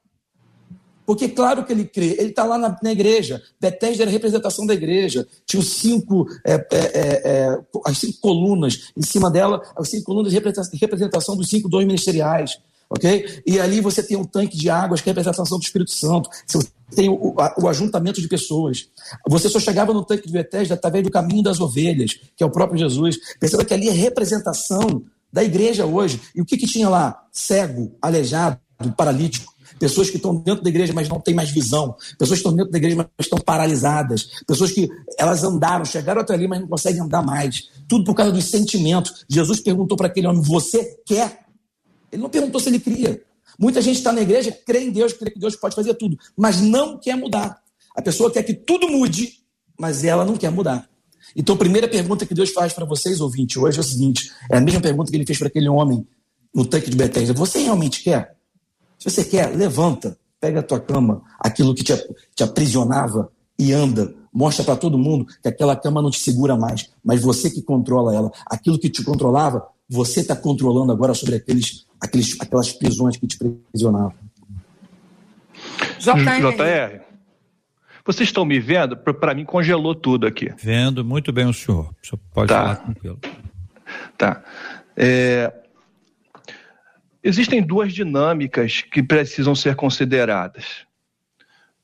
Porque, claro que ele crê, ele está lá na, na, igreja. Betesda era a representação da igreja. Tinha cinco, é, é, é, é as cinco colunas. Em cima dela, as cinco colunas de representação dos cinco dons ministeriais. Ok? E ali você tem um tanque de águas, que é a representação do Espírito Santo. Você tem o, o, ajuntamento de pessoas. Você só chegava no tanque de Betesda através do caminho das ovelhas, que é o próprio Jesus. Perceba que ali é representação da igreja hoje. E o que, que tinha lá? Cego, aleijado, paralítico. Pessoas que estão dentro da igreja, mas não têm mais visão. Pessoas que estão dentro da igreja, mas estão paralisadas. Pessoas que elas andaram, chegaram até ali, mas não conseguem andar mais. Tudo por causa dos sentimentos. Jesus perguntou para aquele homem: Você quer? Ele não perguntou se ele cria. Muita gente está na igreja, crê em Deus, crê que Deus pode fazer tudo, mas não quer mudar. A pessoa quer que tudo mude, mas ela não quer mudar. Então, a primeira pergunta que Deus faz para vocês, ouvinte, hoje é o seguinte: é a mesma pergunta que ele fez para aquele homem no tanque de Betesda. Você realmente quer? Se você quer, levanta, pega a tua cama, aquilo que te, te aprisionava e anda. Mostra para todo mundo que aquela cama não te segura mais, mas você que controla ela. Aquilo que te controlava, você está controlando agora sobre aqueles, aqueles, aquelas prisões que te aprisionavam. JR. Vocês estão me vendo? Para mim congelou tudo aqui. Vendo muito bem o senhor. O senhor pode tá. falar tranquilo. Tá. É... Existem duas dinâmicas que precisam ser consideradas.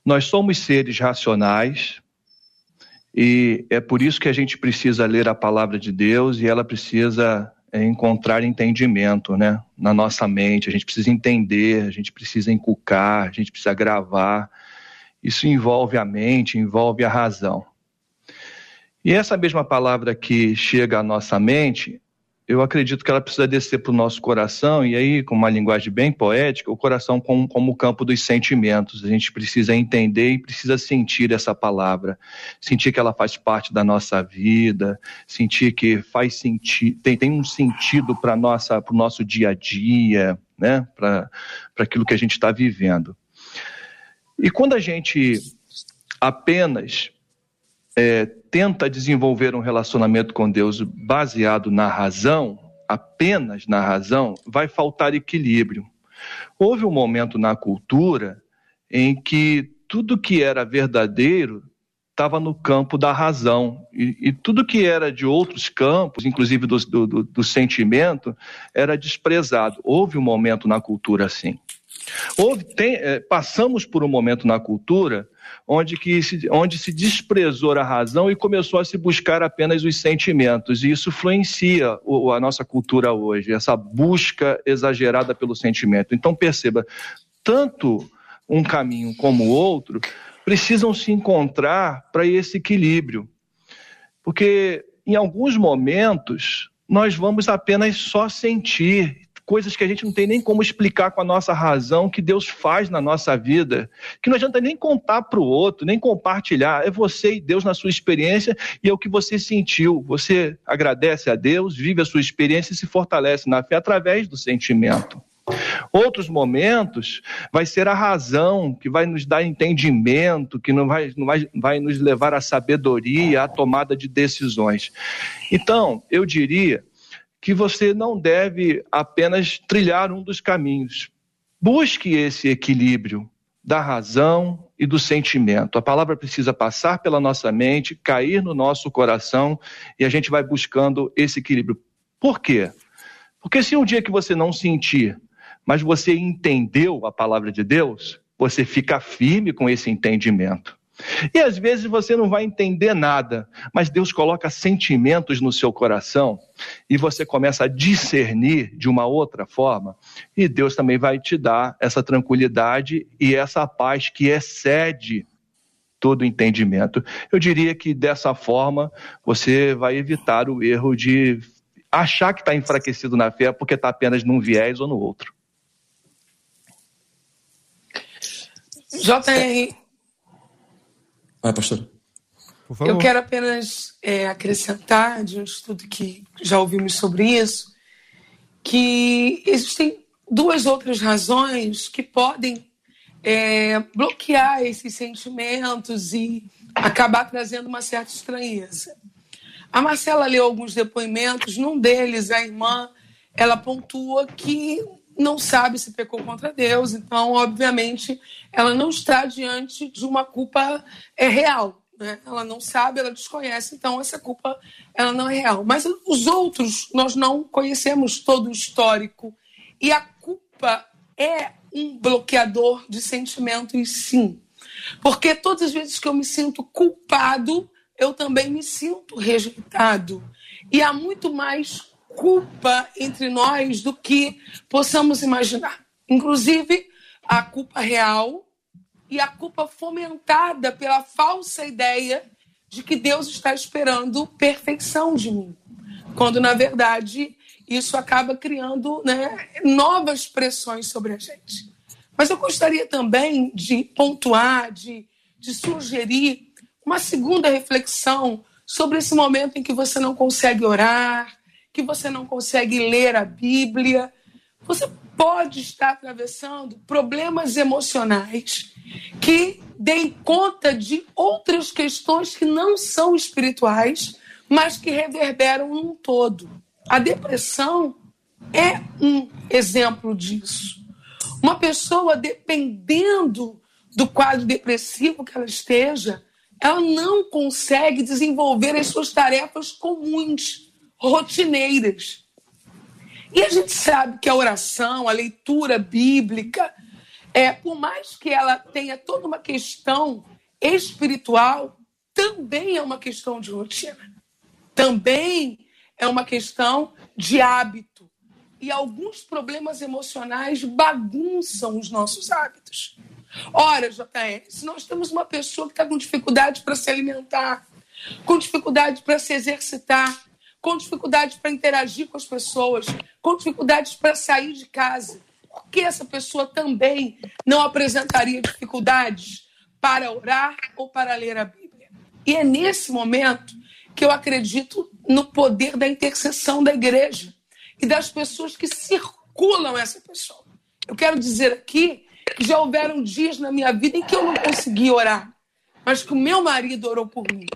Nós somos seres racionais e é por isso que a gente precisa ler a palavra de Deus e ela precisa é, encontrar entendimento, né, na nossa mente. A gente precisa entender, a gente precisa inculcar, a gente precisa gravar. Isso envolve a mente, envolve a razão. E essa mesma palavra que chega à nossa mente, eu acredito que ela precisa descer para o nosso coração, e aí, com uma linguagem bem poética, o coração como, como o campo dos sentimentos. A gente precisa entender e precisa sentir essa palavra, sentir que ela faz parte da nossa vida, sentir que faz sentido, tem, tem um sentido para o nosso dia a dia, né? para aquilo que a gente está vivendo. E quando a gente apenas é, tenta desenvolver um relacionamento com Deus baseado na razão, apenas na razão, vai faltar equilíbrio. Houve um momento na cultura em que tudo que era verdadeiro estava no campo da razão. E, e, tudo que era de outros campos, inclusive do, do, do sentimento, era desprezado. Houve um momento na cultura assim. Houve, tem, é, passamos por um momento na cultura onde, que se, onde se desprezou a razão e começou a se buscar apenas os sentimentos. E isso influencia o, a nossa cultura hoje, essa busca exagerada pelo sentimento. Então, perceba, tanto um caminho como o outro precisam se encontrar para esse equilíbrio. Porque em alguns momentos nós vamos apenas só sentir coisas que a gente não tem nem como explicar com a nossa razão que Deus faz na nossa vida, que não adianta nem contar para o outro, nem compartilhar. É você e Deus na sua experiência e é o que você sentiu. Você agradece a Deus, vive a sua experiência e se fortalece na fé através do sentimento. Outros momentos vai ser a razão que vai nos dar entendimento, que não vai, não vai, vai nos levar à sabedoria, à tomada de decisões. Então, eu diria que você não deve apenas trilhar um dos caminhos. Busque esse equilíbrio da razão e do sentimento. A palavra precisa passar pela nossa mente, cair no nosso coração e a gente vai buscando esse equilíbrio. Por quê? Porque se um dia que você não sentir, mas você entendeu a palavra de Deus, você fica firme com esse entendimento. E às vezes você não vai entender nada, mas Deus coloca sentimentos no seu coração e você começa a discernir de uma outra forma, e Deus também vai te dar essa tranquilidade e essa paz que excede todo entendimento. Eu diria que dessa forma você vai evitar o erro de achar que está enfraquecido na fé porque está apenas num viés ou no outro. JR, Vai, pastor. Eu quero apenas é, acrescentar, de um estudo que já ouvimos sobre isso, que existem duas outras razões que podem é, bloquear esses sentimentos e acabar trazendo uma certa estranheza. A Marcela leu alguns depoimentos, num deles a irmã ela pontua que não sabe se pecou contra Deus, então, obviamente, ela não está diante de uma culpa é, real. Né? Ela não sabe, ela desconhece, então essa culpa ela não é real. Mas os outros, nós não conhecemos todo o histórico. E a culpa é um bloqueador de sentimentos, sim. Porque todas as vezes que eu me sinto culpado, eu também me sinto rejeitado. E há muito mais culpa entre nós do que possamos imaginar. Inclusive, a culpa real e a culpa fomentada pela falsa ideia de que Deus está esperando perfeição de mim. Quando, na verdade, isso acaba criando né, novas pressões sobre a gente. Mas eu gostaria também de pontuar, de, de sugerir uma segunda reflexão sobre esse momento em que você não consegue orar, que você não consegue ler a Bíblia. Você pode estar atravessando problemas emocionais que deem conta de outras questões que não são espirituais, mas que reverberam num todo. A depressão é um exemplo disso. Uma pessoa, dependendo do quadro depressivo que ela esteja, ela não consegue desenvolver as suas tarefas comuns rotineiras. E a gente sabe que a oração, a leitura bíblica, é, por mais que ela tenha toda uma questão espiritual, também é uma questão de rotina. Também é uma questão de hábito. E alguns problemas emocionais bagunçam os nossos hábitos. Ora, JR, se nós temos uma pessoa que está com dificuldade para se alimentar, com dificuldade para se exercitar, com dificuldades para interagir com as pessoas, com dificuldades para sair de casa. Por que essa pessoa também não apresentaria dificuldades para orar ou para ler a Bíblia? E é nesse momento que eu acredito no poder da intercessão da igreja e das pessoas que circulam essa pessoa. Eu quero dizer aqui que já houveram dias na minha vida em que eu não consegui orar, mas que o meu marido orou por mim,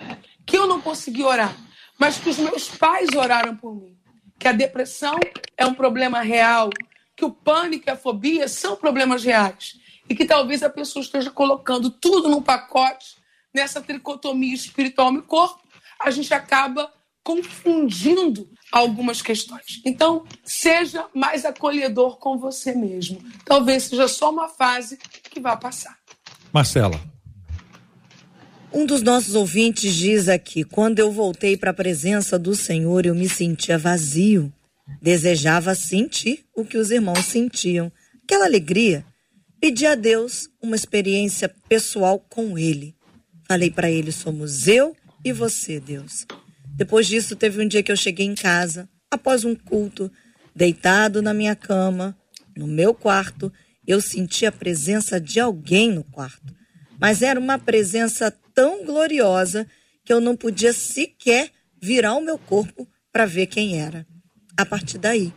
que eu não consegui orar, mas que os meus pais oraram por mim. Que a depressão é um problema real, que o pânico e a fobia são problemas reais. E que talvez a pessoa esteja colocando tudo num pacote, nessa tricotomia espiritual e corpo, a gente acaba confundindo algumas questões. Então, seja mais acolhedor com você mesmo. Talvez seja só uma fase que vai passar. Marcela. Um dos nossos ouvintes diz aqui: quando eu voltei para a presença do Senhor, eu me sentia vazio. Desejava sentir o que os irmãos sentiam, aquela alegria. Pedi a Deus uma experiência pessoal com Ele. Falei para Ele: somos eu e você, Deus. Depois disso, teve um dia que eu cheguei em casa, após um culto, deitado na minha cama, no meu quarto, eu senti a presença de alguém no quarto. Mas era uma presença tão gloriosa que eu não podia sequer virar o meu corpo para ver quem era. A partir daí,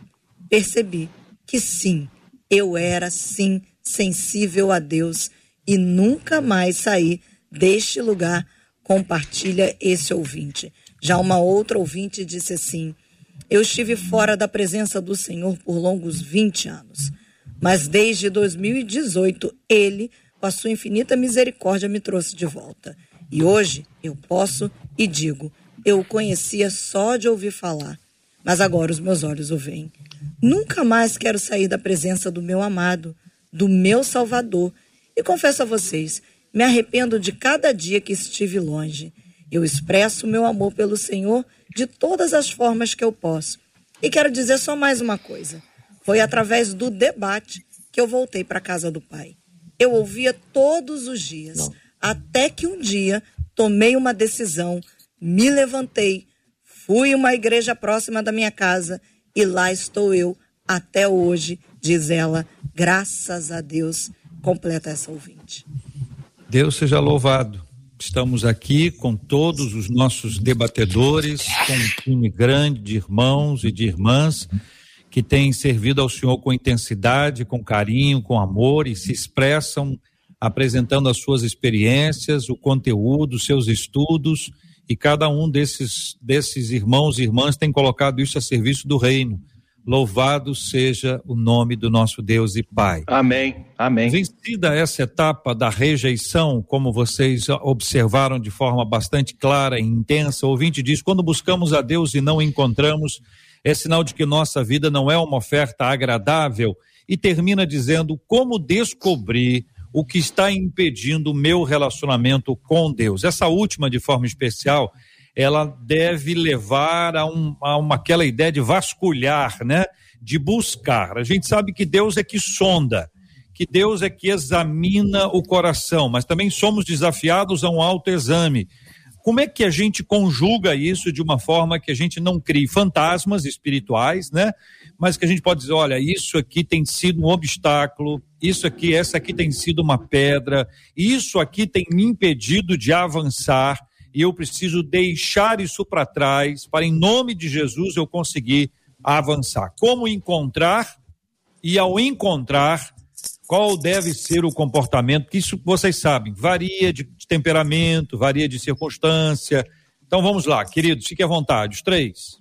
percebi que sim, eu era sim sensível a Deus e nunca mais saí deste lugar. Compartilha esse ouvinte. Já uma outra ouvinte disse assim: Eu estive fora da presença do Senhor por longos 20 anos, mas desde 2018 ele, com a sua infinita misericórdia, me trouxe de volta. E hoje eu posso e digo: eu o conhecia só de ouvir falar, mas agora os meus olhos o veem. Nunca mais quero sair da presença do meu amado, do meu Salvador. E confesso a vocês, me arrependo de cada dia que estive longe. Eu expresso meu amor pelo Senhor de todas as formas que eu posso. E quero dizer só mais uma coisa. Foi através do debate que eu voltei para a casa do Pai. Eu ouvia todos os dias, Não. Até que um dia tomei uma decisão, me levantei, fui uma igreja próxima da minha casa e lá estou eu até hoje, diz ela, graças a Deus, completa essa ouvinte. Deus seja louvado. Estamos aqui com todos os nossos debatedores, com um time grande de irmãos e de irmãs que têm servido ao Senhor com intensidade, com carinho, com amor e se expressam apresentando as suas experiências, o conteúdo, seus estudos, e cada um desses, desses irmãos e irmãs tem colocado isso a serviço do reino. Louvado seja o nome do nosso Deus e Pai. Amém. Amém. Vencida essa etapa da rejeição, como vocês observaram de forma bastante clara e intensa, o ouvinte diz: quando buscamos a Deus e não encontramos, é sinal de que nossa vida não é uma oferta agradável. E termina dizendo: como descobrir o que está impedindo o meu relacionamento com Deus? Essa última, de forma especial, ela deve levar a, um, a uma, aquela ideia de vasculhar, né? De buscar. A gente sabe que Deus é que sonda, que Deus é que examina o coração, mas também somos desafiados a um autoexame. Como é que a gente conjuga isso de uma forma que a gente não crie fantasmas espirituais, né? Mas que a gente pode dizer, olha, isso aqui tem sido um obstáculo, isso aqui, essa aqui tem sido uma pedra, isso aqui tem me impedido de avançar e eu preciso deixar isso para trás para, em nome de Jesus, eu conseguir avançar. Como encontrar e, ao encontrar, qual deve ser o comportamento? Que isso vocês sabem, varia de temperamento, varia de circunstância. Então vamos lá, queridos, fique à vontade, os três.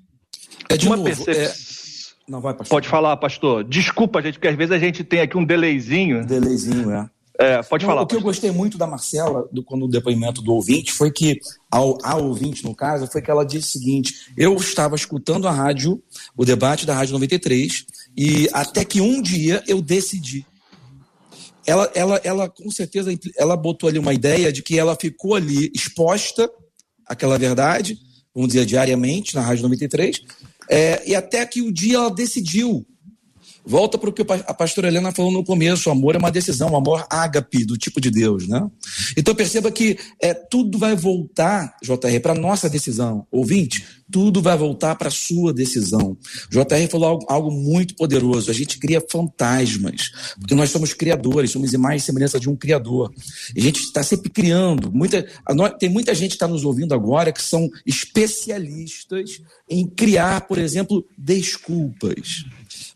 É de uma novo, é... Não, vai, pastor. Pode falar, pastor. Desculpa, gente, porque às vezes a gente tem aqui um delayzinho. Delayzinho, é. É, pode falar. O que eu gostei muito da Marcela, do, quando o depoimento do ouvinte, foi que, ao, a ouvinte, no caso, foi que ela disse o seguinte: eu estava escutando a rádio, o debate da Rádio 93, e até que um dia eu decidi. Ela, ela, ela, com certeza, ela botou ali uma ideia de que ela ficou ali exposta àquela verdade, vamos dizer, diariamente, na Rádio 93, é, e até que um dia ela decidiu Volta para o que a pastora Helena falou no começo: o amor é uma decisão, o amor ágape, do tipo de Deus, né? Então perceba que é, tudo vai voltar, JR, para nossa decisão. Ouvinte, tudo vai voltar para a sua decisão. JR falou algo, algo, muito poderoso. A gente cria fantasmas, porque nós somos criadores, somos imagem e semelhança de um criador. A gente está sempre criando. Muita, tem muita gente que está nos ouvindo agora que são especialistas em criar, por exemplo, desculpas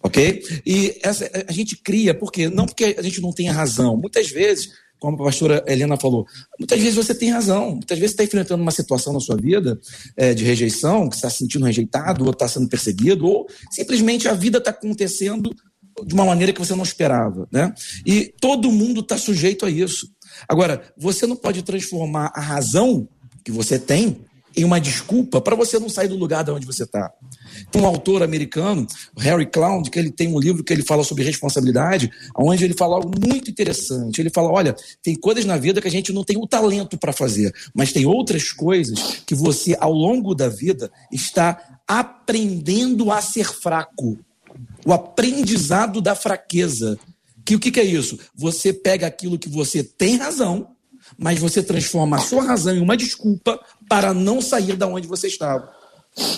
ok? E essa, a gente cria, por quê? Não porque a gente não tenha razão. Muitas vezes, como a pastora Helena falou, muitas vezes você tem razão. Muitas vezes você está enfrentando uma situação na sua vida é, de rejeição, que está se sentindo rejeitado, ou está sendo perseguido, ou simplesmente a vida está acontecendo de uma maneira que você não esperava, né? E todo mundo está sujeito a isso. Agora, você não pode transformar a razão que você tem em uma desculpa para você não sair do lugar de onde você está. Tem um autor americano, Harry Cloud, que ele tem um livro que ele fala sobre responsabilidade, onde ele fala algo muito interessante. Ele fala: olha, tem coisas na vida que a gente não tem o talento para fazer, mas tem outras coisas que você, ao longo da vida, está aprendendo a ser fraco. O aprendizado da fraqueza Que o que, que é isso? Você pega aquilo que você tem razão, mas você transforma a sua razão em uma desculpa para não sair da onde você estava.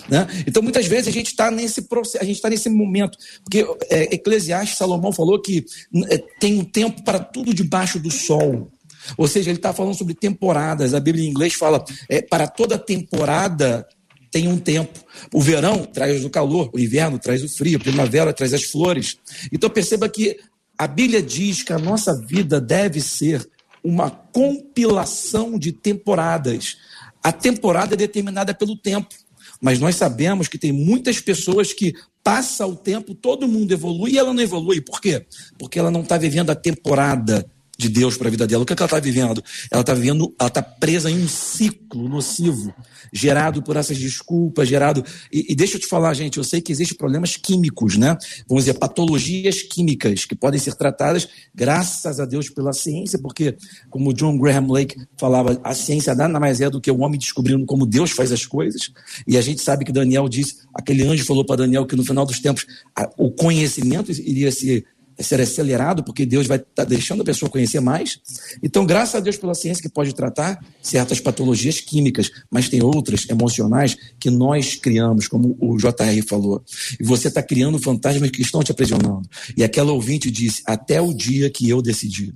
Né? Então, muitas vezes a gente está nesse processo, a gente está nesse momento, porque é, Eclesiastes, Salomão falou que é, tem um tempo para tudo debaixo do sol. Ou seja, ele está falando sobre temporadas. A Bíblia em inglês fala é, para toda temporada tem um tempo. O verão traz o calor, o inverno traz o frio, a primavera traz as flores. Então perceba que a Bíblia diz que a nossa vida deve ser uma compilação de temporadas. A temporada é determinada pelo tempo. Mas nós sabemos que tem muitas pessoas que passa o tempo, todo mundo evolui e ela não evolui. Por quê? Porque ela não está vivendo a temporada de Deus para a vida dela. O que, é que ela está vivendo? Ela está vivendo, ela está presa em um ciclo nocivo, gerado por essas desculpas, gerado. E, e, deixa eu te falar, gente, eu sei que existem problemas químicos, né? Vamos dizer, patologias químicas que podem ser tratadas, graças a Deus, pela ciência, porque, como John Graham Lake falava, a ciência nada mais é do que o homem descobrindo como Deus faz as coisas. E a gente sabe que Daniel disse, aquele anjo falou para Daniel que no final dos tempos a, o conhecimento iria se ser acelerado, porque Deus vai estar tá deixando a pessoa conhecer mais. Então, graças a Deus pela ciência que pode tratar certas patologias químicas, mas tem outras emocionais que nós criamos, como o JR falou. E você está criando fantasmas que estão te aprisionando. E aquela ouvinte disse: até o dia que eu decidi.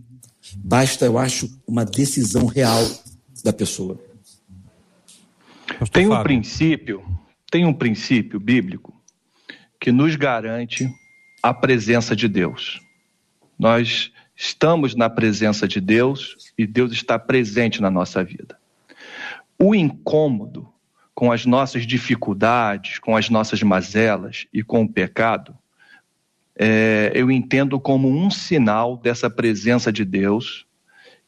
Basta, eu acho, uma decisão real da pessoa. Tem um princípio, tem um princípio bíblico que nos garante a presença de Deus. Nós estamos na presença de Deus e Deus está presente na nossa vida. O incômodo com as nossas dificuldades, com as nossas mazelas e com o pecado, é, eu entendo como um sinal dessa presença de Deus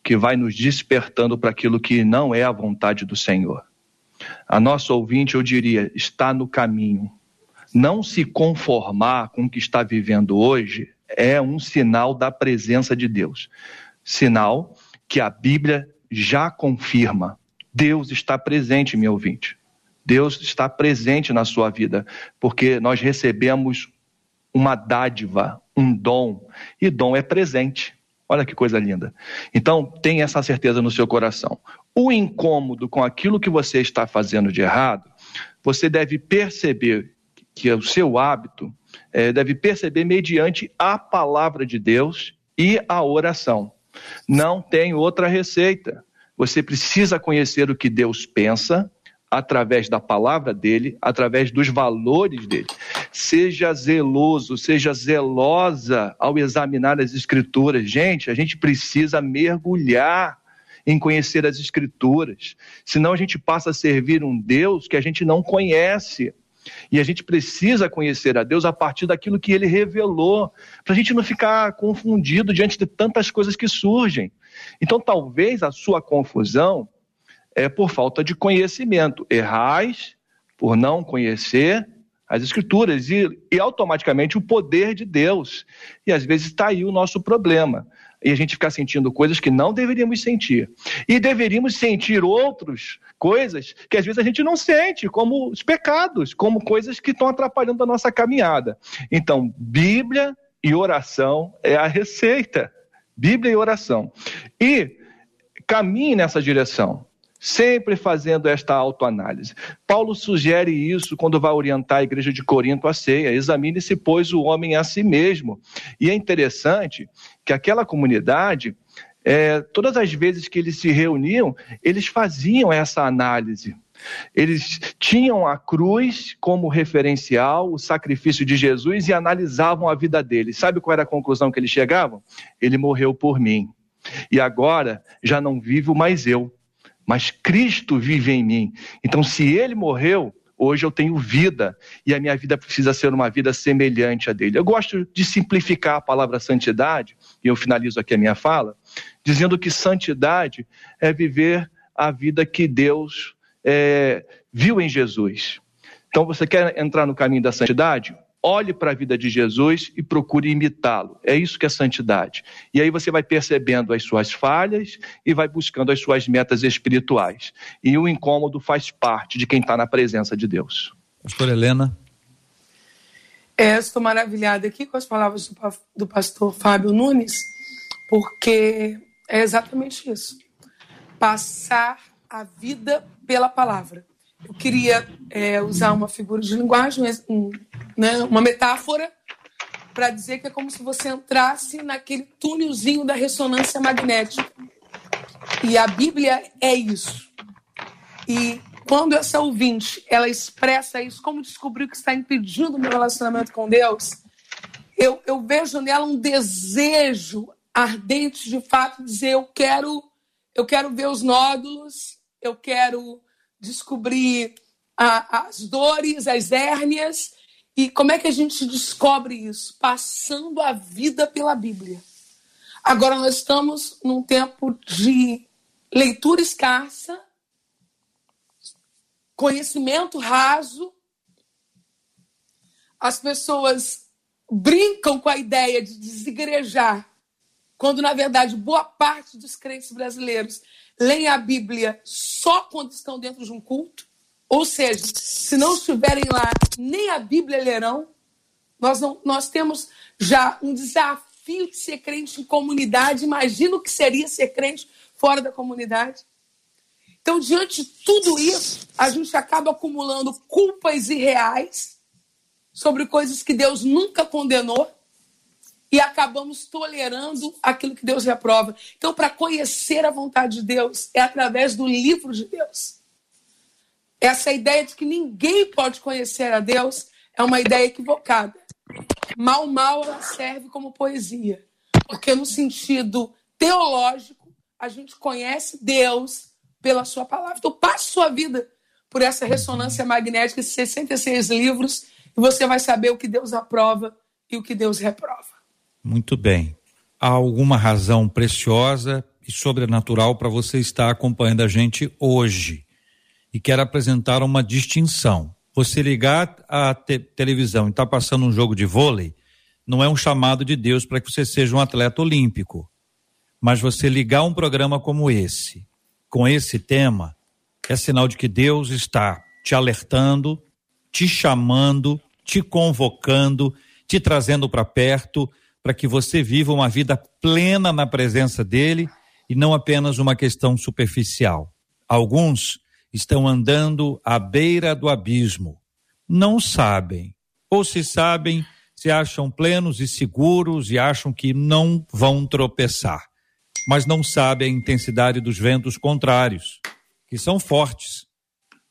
que vai nos despertando para aquilo que não é a vontade do Senhor. A nossa ouvinte, eu diria, está no caminho, não se conformar com o que está vivendo hoje é um sinal da presença de Deus. Sinal que a Bíblia já confirma. Deus está presente, meu ouvinte. Deus está presente na sua vida, porque nós recebemos uma dádiva, um dom, e dom é presente. Olha que coisa linda. Então, tenha essa certeza no seu coração. O incômodo com aquilo que você está fazendo de errado, você deve perceber que é o seu hábito é, deve perceber mediante a palavra de Deus e a oração. Não tem outra receita. Você precisa conhecer o que Deus pensa através da palavra dele, através dos valores dele. Seja zeloso, seja zelosa ao examinar as escrituras. Gente, a gente precisa mergulhar em conhecer as escrituras. Senão a gente passa a servir um Deus que a gente não conhece. E a gente precisa conhecer a Deus a partir daquilo que ele revelou, para a gente não ficar confundido diante de tantas coisas que surgem. Então, talvez a sua confusão é por falta de conhecimento. Errais por não conhecer as Escrituras e, e automaticamente o poder de Deus. E às vezes está aí o nosso problema e a gente ficar sentindo coisas que não deveríamos sentir. E deveríamos sentir outras coisas que às vezes a gente não sente, como os pecados, como coisas que estão atrapalhando a nossa caminhada. Então, Bíblia e oração é a receita. Bíblia e oração. E caminhe nessa direção sempre fazendo esta autoanálise. Paulo sugere isso quando vai orientar a igreja de Corinto a ceia. Examine-se, pois, o homem a si mesmo. E é interessante que aquela comunidade, é, todas as vezes que eles se reuniam, eles faziam essa análise. Eles tinham a cruz como referencial, o sacrifício de Jesus e analisavam a vida dele. Sabe qual era a conclusão que eles chegavam? Ele morreu por mim. E agora já não vivo mais eu, mas Cristo vive em mim. Então, se ele morreu, hoje eu tenho vida e a minha vida precisa ser uma vida semelhante a dele. Eu gosto de simplificar a palavra santidade, e eu finalizo aqui a minha fala, dizendo que santidade é viver a vida que Deus é, viu em Jesus. Então, você quer entrar no caminho da santidade? Olhe para a vida de Jesus e procure imitá-lo. É isso que é santidade. E aí você vai percebendo as suas falhas e vai buscando as suas metas espirituais. E o incômodo faz parte de quem está na presença de Deus. Pastor Helena. É, estou maravilhada aqui com as palavras do, do pastor Fábio Nunes, porque é exatamente isso. Passar a vida pela palavra. Eu queria é, usar uma figura de linguagem, um, né, uma metáfora, para dizer que é como se você entrasse naquele túnelzinho da ressonância magnética. E a Bíblia é isso. E quando essa ouvinte ela expressa isso, como descobriu que está impedindo o meu relacionamento com Deus, eu, eu vejo nela um desejo ardente de fato dizer eu quero eu quero ver os nódulos, eu quero descobrir a, as dores, as hérnias. E como é que a gente descobre isso? Passando a vida pela Bíblia. Agora nós estamos num tempo de leitura escassa, conhecimento raso. As pessoas brincam com a ideia de desigrejar, quando na verdade boa parte dos crentes brasileiros leem a Bíblia só quando estão dentro de um culto. Ou seja, se não estiverem lá, nem a Bíblia lerão. Nós, não, nós temos já um desafio de ser crente em comunidade. Imagina o que seria ser crente fora da comunidade. Então, diante de tudo isso, a gente acaba acumulando culpas irreais sobre coisas que Deus nunca condenou e acabamos tolerando aquilo que Deus reprova. Então, para conhecer a vontade de Deus, é através do livro de Deus. Essa ideia de que ninguém pode conhecer a Deus é uma ideia equivocada. Mal, mal, ela serve como poesia. Porque, no sentido teológico, a gente conhece Deus pela sua palavra. Então, passe sua vida por essa ressonância magnética, esses 66 livros, e você vai saber o que Deus aprova e o que Deus reprova. Muito bem. Há alguma razão preciosa e sobrenatural para você estar acompanhando a gente hoje. E quero apresentar uma distinção. Você ligar a te televisão e está passando um jogo de vôlei, não é um chamado de Deus para que você seja um atleta olímpico. Mas você ligar um programa como esse, com esse tema, é sinal de que Deus está te alertando, te chamando, te convocando, te trazendo para perto, para que você viva uma vida plena na presença dele e não apenas uma questão superficial. Alguns estão andando à beira do abismo, não sabem, ou se sabem, se acham plenos e seguros e acham que não vão tropeçar. Mas não sabe a intensidade dos ventos contrários, que são fortes,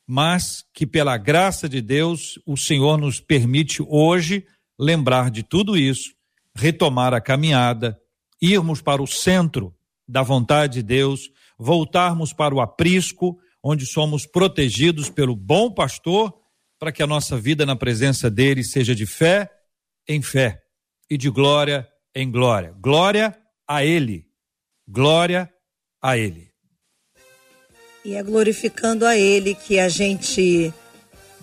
mas que pela graça de Deus o Senhor nos permite hoje lembrar de tudo isso, retomar a caminhada, irmos para o centro da vontade de Deus, voltarmos para o aprisco, onde somos protegidos pelo bom pastor, para que a nossa vida na presença dele seja de fé em fé e de glória em glória. Glória a ele Glória a Ele. E é glorificando a Ele que a gente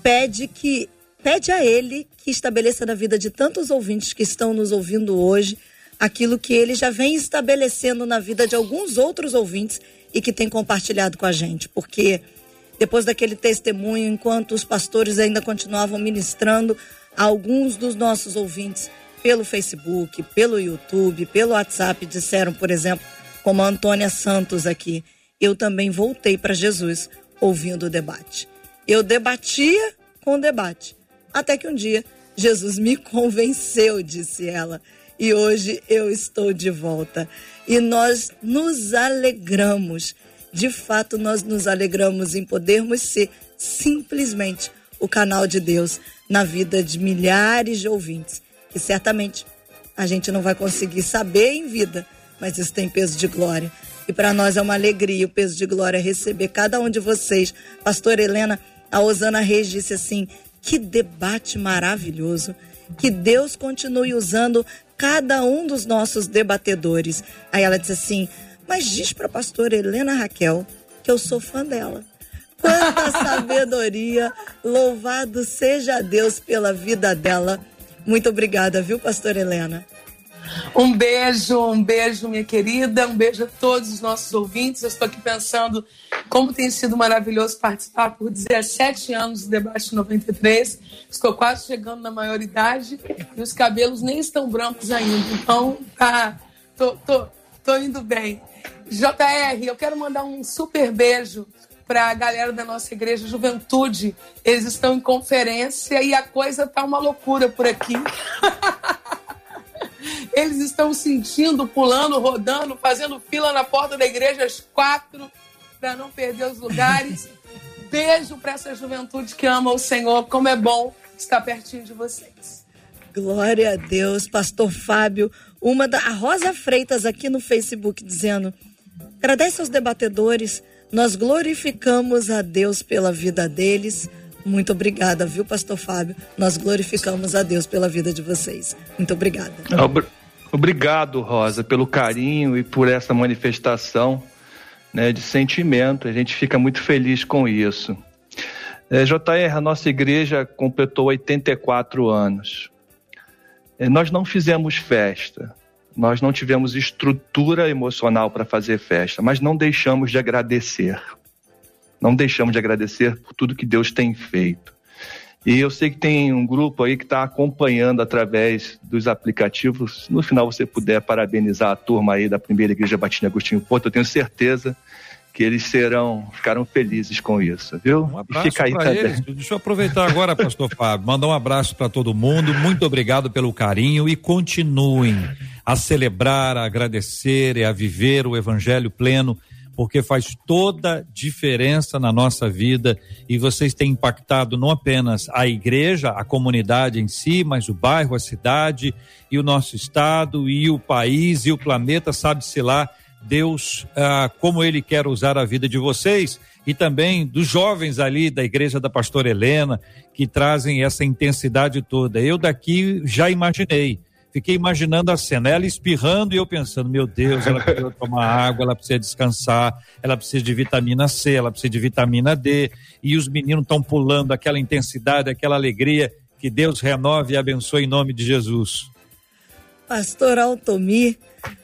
pede que pede a Ele que estabeleça na vida de tantos ouvintes que estão nos ouvindo hoje aquilo que Ele já vem estabelecendo na vida de alguns outros ouvintes e que tem compartilhado com a gente, porque depois daquele testemunho, enquanto os pastores ainda continuavam ministrando, alguns dos nossos ouvintes pelo Facebook, pelo YouTube, pelo WhatsApp disseram, por exemplo, como a Antônia Santos aqui, eu também voltei para Jesus ouvindo o debate. Eu debatia com o debate, até que um dia Jesus me convenceu, disse ela, e hoje eu estou de volta. E nós nos alegramos, de fato, nós nos alegramos em podermos ser simplesmente o canal de Deus na vida de milhares de ouvintes, que certamente a gente não vai conseguir saber em vida mas isso tem peso de glória. E para nós é uma alegria o peso de glória receber cada um de vocês. Pastor Helena, a Osana Reis disse assim: que debate maravilhoso. Que Deus continue usando cada um dos nossos debatedores. Aí ela disse assim: mas diz para a pastora Helena Raquel que eu sou fã dela. Quanta sabedoria! Louvado seja Deus pela vida dela. Muito obrigada, viu, pastor Helena? Um beijo, um beijo, minha querida, um beijo a todos os nossos ouvintes. Eu estou aqui pensando como tem sido maravilhoso participar por 17 anos do Debate 93. Estou quase chegando na maioridade e os cabelos nem estão brancos ainda. Então, tá, tô, tô, tô indo bem. JR, eu quero mandar um super beijo para a galera da nossa igreja Juventude. Eles estão em conferência e a coisa tá uma loucura por aqui. Eles estão sentindo, pulando, rodando, fazendo fila na porta da igreja às quatro para não perder os lugares. Beijo para essa juventude que ama o Senhor. Como é bom estar pertinho de vocês. Glória a Deus, Pastor Fábio. Uma da a Rosa Freitas aqui no Facebook dizendo: agradece aos debatedores, nós glorificamos a Deus pela vida deles. Muito obrigada, viu, Pastor Fábio? Nós glorificamos a Deus pela vida de vocês. Muito obrigada. Obrigado, Rosa, pelo carinho e por essa manifestação né, de sentimento. A gente fica muito feliz com isso. É, JR, a nossa igreja completou 84 anos. É, nós não fizemos festa, nós não tivemos estrutura emocional para fazer festa, mas não deixamos de agradecer. Não deixamos de agradecer por tudo que Deus tem feito. E eu sei que tem um grupo aí que está acompanhando através dos aplicativos. No final, você puder parabenizar a turma aí da primeira igreja Batina Agostinho Porto, eu tenho certeza que eles serão, ficaram felizes com isso, viu? Um abraço para eles. Deixa eu aproveitar agora, pastor Fábio, mandar um abraço para todo mundo. Muito obrigado pelo carinho e continuem a celebrar, a agradecer e a viver o evangelho pleno porque faz toda diferença na nossa vida e vocês têm impactado não apenas a igreja, a comunidade em si, mas o bairro, a cidade e o nosso estado e o país e o planeta, sabe-se lá, Deus, ah, como Ele quer usar a vida de vocês e também dos jovens ali da igreja da pastora Helena, que trazem essa intensidade toda. Eu daqui já imaginei Fiquei imaginando a cena, ela espirrando e eu pensando, meu Deus, ela precisa tomar água, ela precisa descansar, ela precisa de vitamina C, ela precisa de vitamina D, e os meninos estão pulando aquela intensidade, aquela alegria, que Deus renove e abençoe em nome de Jesus. Pastor Altomir,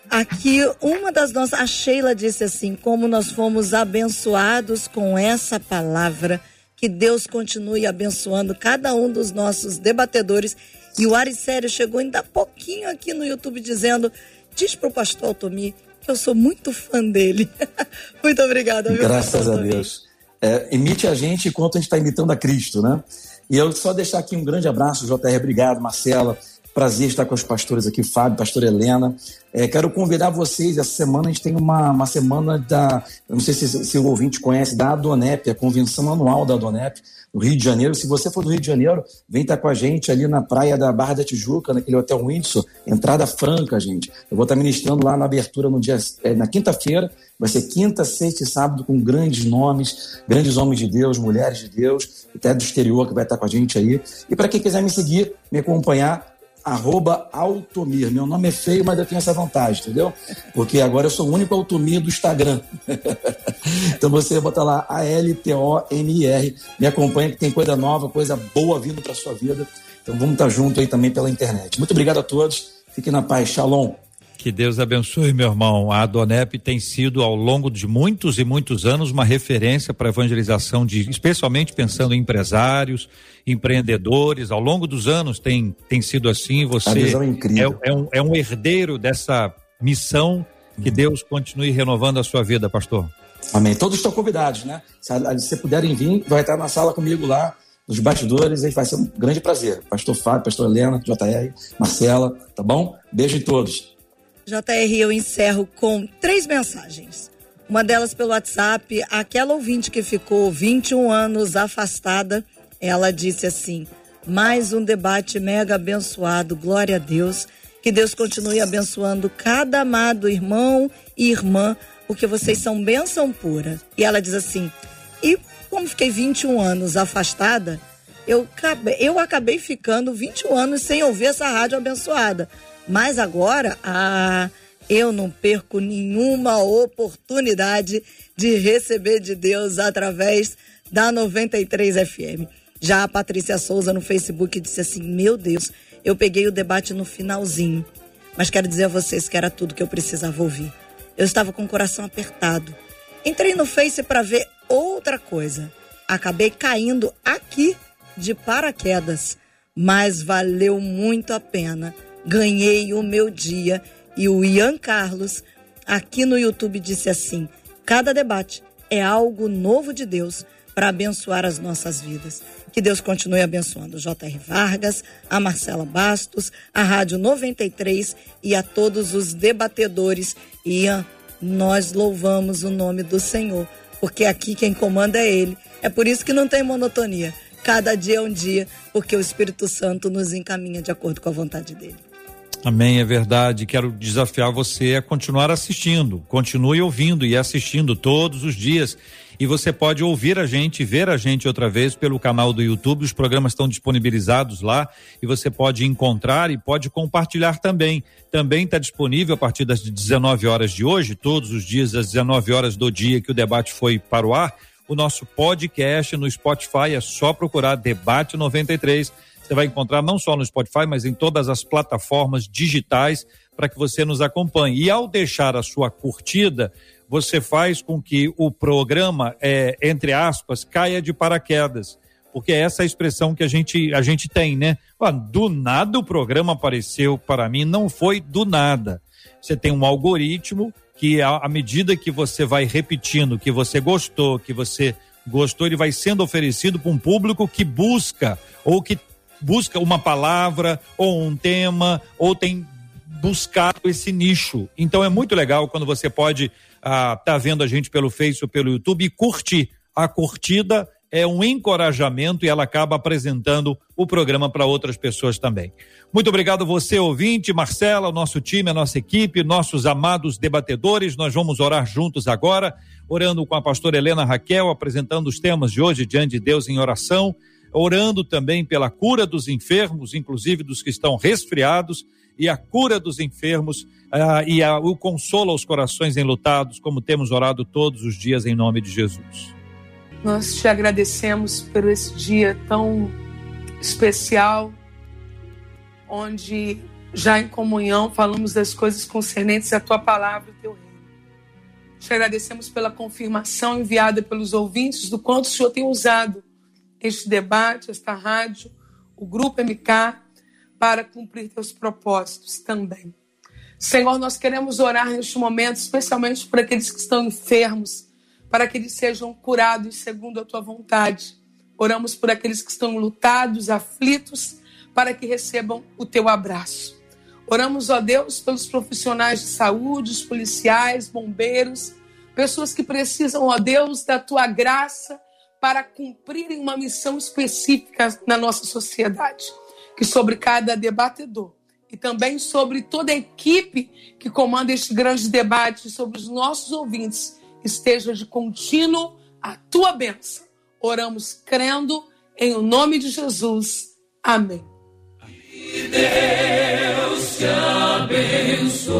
aqui uma das nossas, a Sheila disse assim, como nós fomos abençoados com essa palavra, que Deus continue abençoando cada um dos nossos debatedores e o Aricério chegou ainda há pouquinho aqui no YouTube dizendo: diz pro pastor Altomir que eu sou muito fã dele. muito obrigada, viu, Graças a Deus. É, imite a gente enquanto a gente está imitando a Cristo, né? E eu só deixar aqui um grande abraço, JR, obrigado, Marcela. Prazer estar com os pastores aqui, Fábio, pastor Helena. É, quero convidar vocês, essa semana a gente tem uma, uma semana da, não sei se, se o ouvinte conhece, da Adonep, a convenção anual da Adonep no Rio de Janeiro. Se você for do Rio de Janeiro, vem estar com a gente ali na praia da Barra da Tijuca, naquele Hotel Windsor, entrada franca, gente. Eu vou estar ministrando lá na abertura no dia, é, na quinta-feira, vai ser quinta, sexta e sábado com grandes nomes, grandes homens de Deus, mulheres de Deus, até do exterior que vai estar com a gente aí. E para quem quiser me seguir, me acompanhar, arroba Altomir. Meu nome é feio, mas eu tenho essa vantagem, entendeu? Porque agora eu sou o único Altomir do Instagram. então você bota lá A-L-T-O-M-I-R. Me acompanha que tem coisa nova, coisa boa vindo para sua vida. Então vamos estar junto aí também pela internet. Muito obrigado a todos. Fiquem na paz. Shalom. Que Deus abençoe, meu irmão. A Adonep tem sido, ao longo de muitos e muitos anos, uma referência para a evangelização de, especialmente pensando em empresários, empreendedores. Ao longo dos anos tem, tem sido assim. Você é, é, é, um, é um herdeiro dessa missão. Que Deus continue renovando a sua vida, pastor. Amém. Todos estão convidados, né? Se, se puderem vir, vai estar na sala comigo lá, nos bastidores, e vai ser um grande prazer. Pastor Fábio, pastor Helena, JR, Marcela, tá bom? Beijo em todos. JR, eu encerro com três mensagens. Uma delas pelo WhatsApp, aquela ouvinte que ficou 21 anos afastada, ela disse assim: mais um debate mega abençoado, glória a Deus. Que Deus continue abençoando cada amado irmão e irmã, porque vocês são bênção pura. E ela diz assim: e como fiquei 21 anos afastada, eu acabei, eu acabei ficando 21 anos sem ouvir essa rádio abençoada. Mas agora, ah, eu não perco nenhuma oportunidade de receber de Deus através da 93 FM. Já a Patrícia Souza no Facebook disse assim: Meu Deus, eu peguei o debate no finalzinho. mas quero dizer a vocês que era tudo que eu precisava ouvir. Eu estava com o coração apertado. Entrei no Face para ver outra coisa. Acabei caindo aqui de paraquedas, mas valeu muito a pena. Ganhei o meu dia e o Ian Carlos aqui no YouTube disse assim: cada debate é algo novo de Deus para abençoar as nossas vidas. Que Deus continue abençoando o J.R. Vargas, a Marcela Bastos, a Rádio 93 e a todos os debatedores. Ian, nós louvamos o nome do Senhor, porque aqui quem comanda é Ele. É por isso que não tem monotonia. Cada dia é um dia, porque o Espírito Santo nos encaminha de acordo com a vontade dele. Amém, é verdade. Quero desafiar você a continuar assistindo. Continue ouvindo e assistindo todos os dias. E você pode ouvir a gente, ver a gente outra vez pelo canal do YouTube. Os programas estão disponibilizados lá e você pode encontrar e pode compartilhar também. Também está disponível a partir das 19 horas de hoje, todos os dias às 19 horas do dia que o debate foi para o ar. O nosso podcast no Spotify é só procurar Debate 93. Você vai encontrar não só no Spotify, mas em todas as plataformas digitais para que você nos acompanhe. E ao deixar a sua curtida, você faz com que o programa, é, entre aspas, caia de paraquedas. Porque é essa a expressão que a gente, a gente tem, né? Ah, do nada o programa apareceu para mim, não foi do nada. Você tem um algoritmo que, à medida que você vai repetindo, que você gostou, que você gostou, ele vai sendo oferecido para um público que busca ou que busca uma palavra ou um tema ou tem buscado esse nicho. Então é muito legal quando você pode ah, tá vendo a gente pelo Face ou pelo YouTube e curtir. A curtida é um encorajamento e ela acaba apresentando o programa para outras pessoas também. Muito obrigado você, ouvinte, Marcela, o nosso time, a nossa equipe, nossos amados debatedores. Nós vamos orar juntos agora, orando com a pastora Helena Raquel, apresentando os temas de hoje diante de Deus em oração, orando também pela cura dos enfermos, inclusive dos que estão resfriados e a cura dos enfermos uh, e a, o consolo aos corações enlutados, como temos orado todos os dias em nome de Jesus. Nós te agradecemos por esse dia tão especial, onde já em comunhão falamos das coisas concernentes à tua palavra e teu reino. Te agradecemos pela confirmação enviada pelos ouvintes do quanto o Senhor tem usado este debate, esta rádio, o Grupo MK para cumprir teus propósitos também. Senhor, nós queremos orar neste momento, especialmente por aqueles que estão enfermos, para que eles sejam curados segundo a tua vontade. Oramos por aqueles que estão lutados, aflitos, para que recebam o teu abraço. Oramos, ó Deus, pelos profissionais de saúde, os policiais, bombeiros, pessoas que precisam, ó Deus, da tua graça para cumprirem uma missão específica na nossa sociedade que sobre cada debatedor e também sobre toda a equipe que comanda este grande debate, sobre os nossos ouvintes, esteja de contínuo a tua bênção. Oramos crendo em o nome de Jesus. Amém. Deus te abençoe.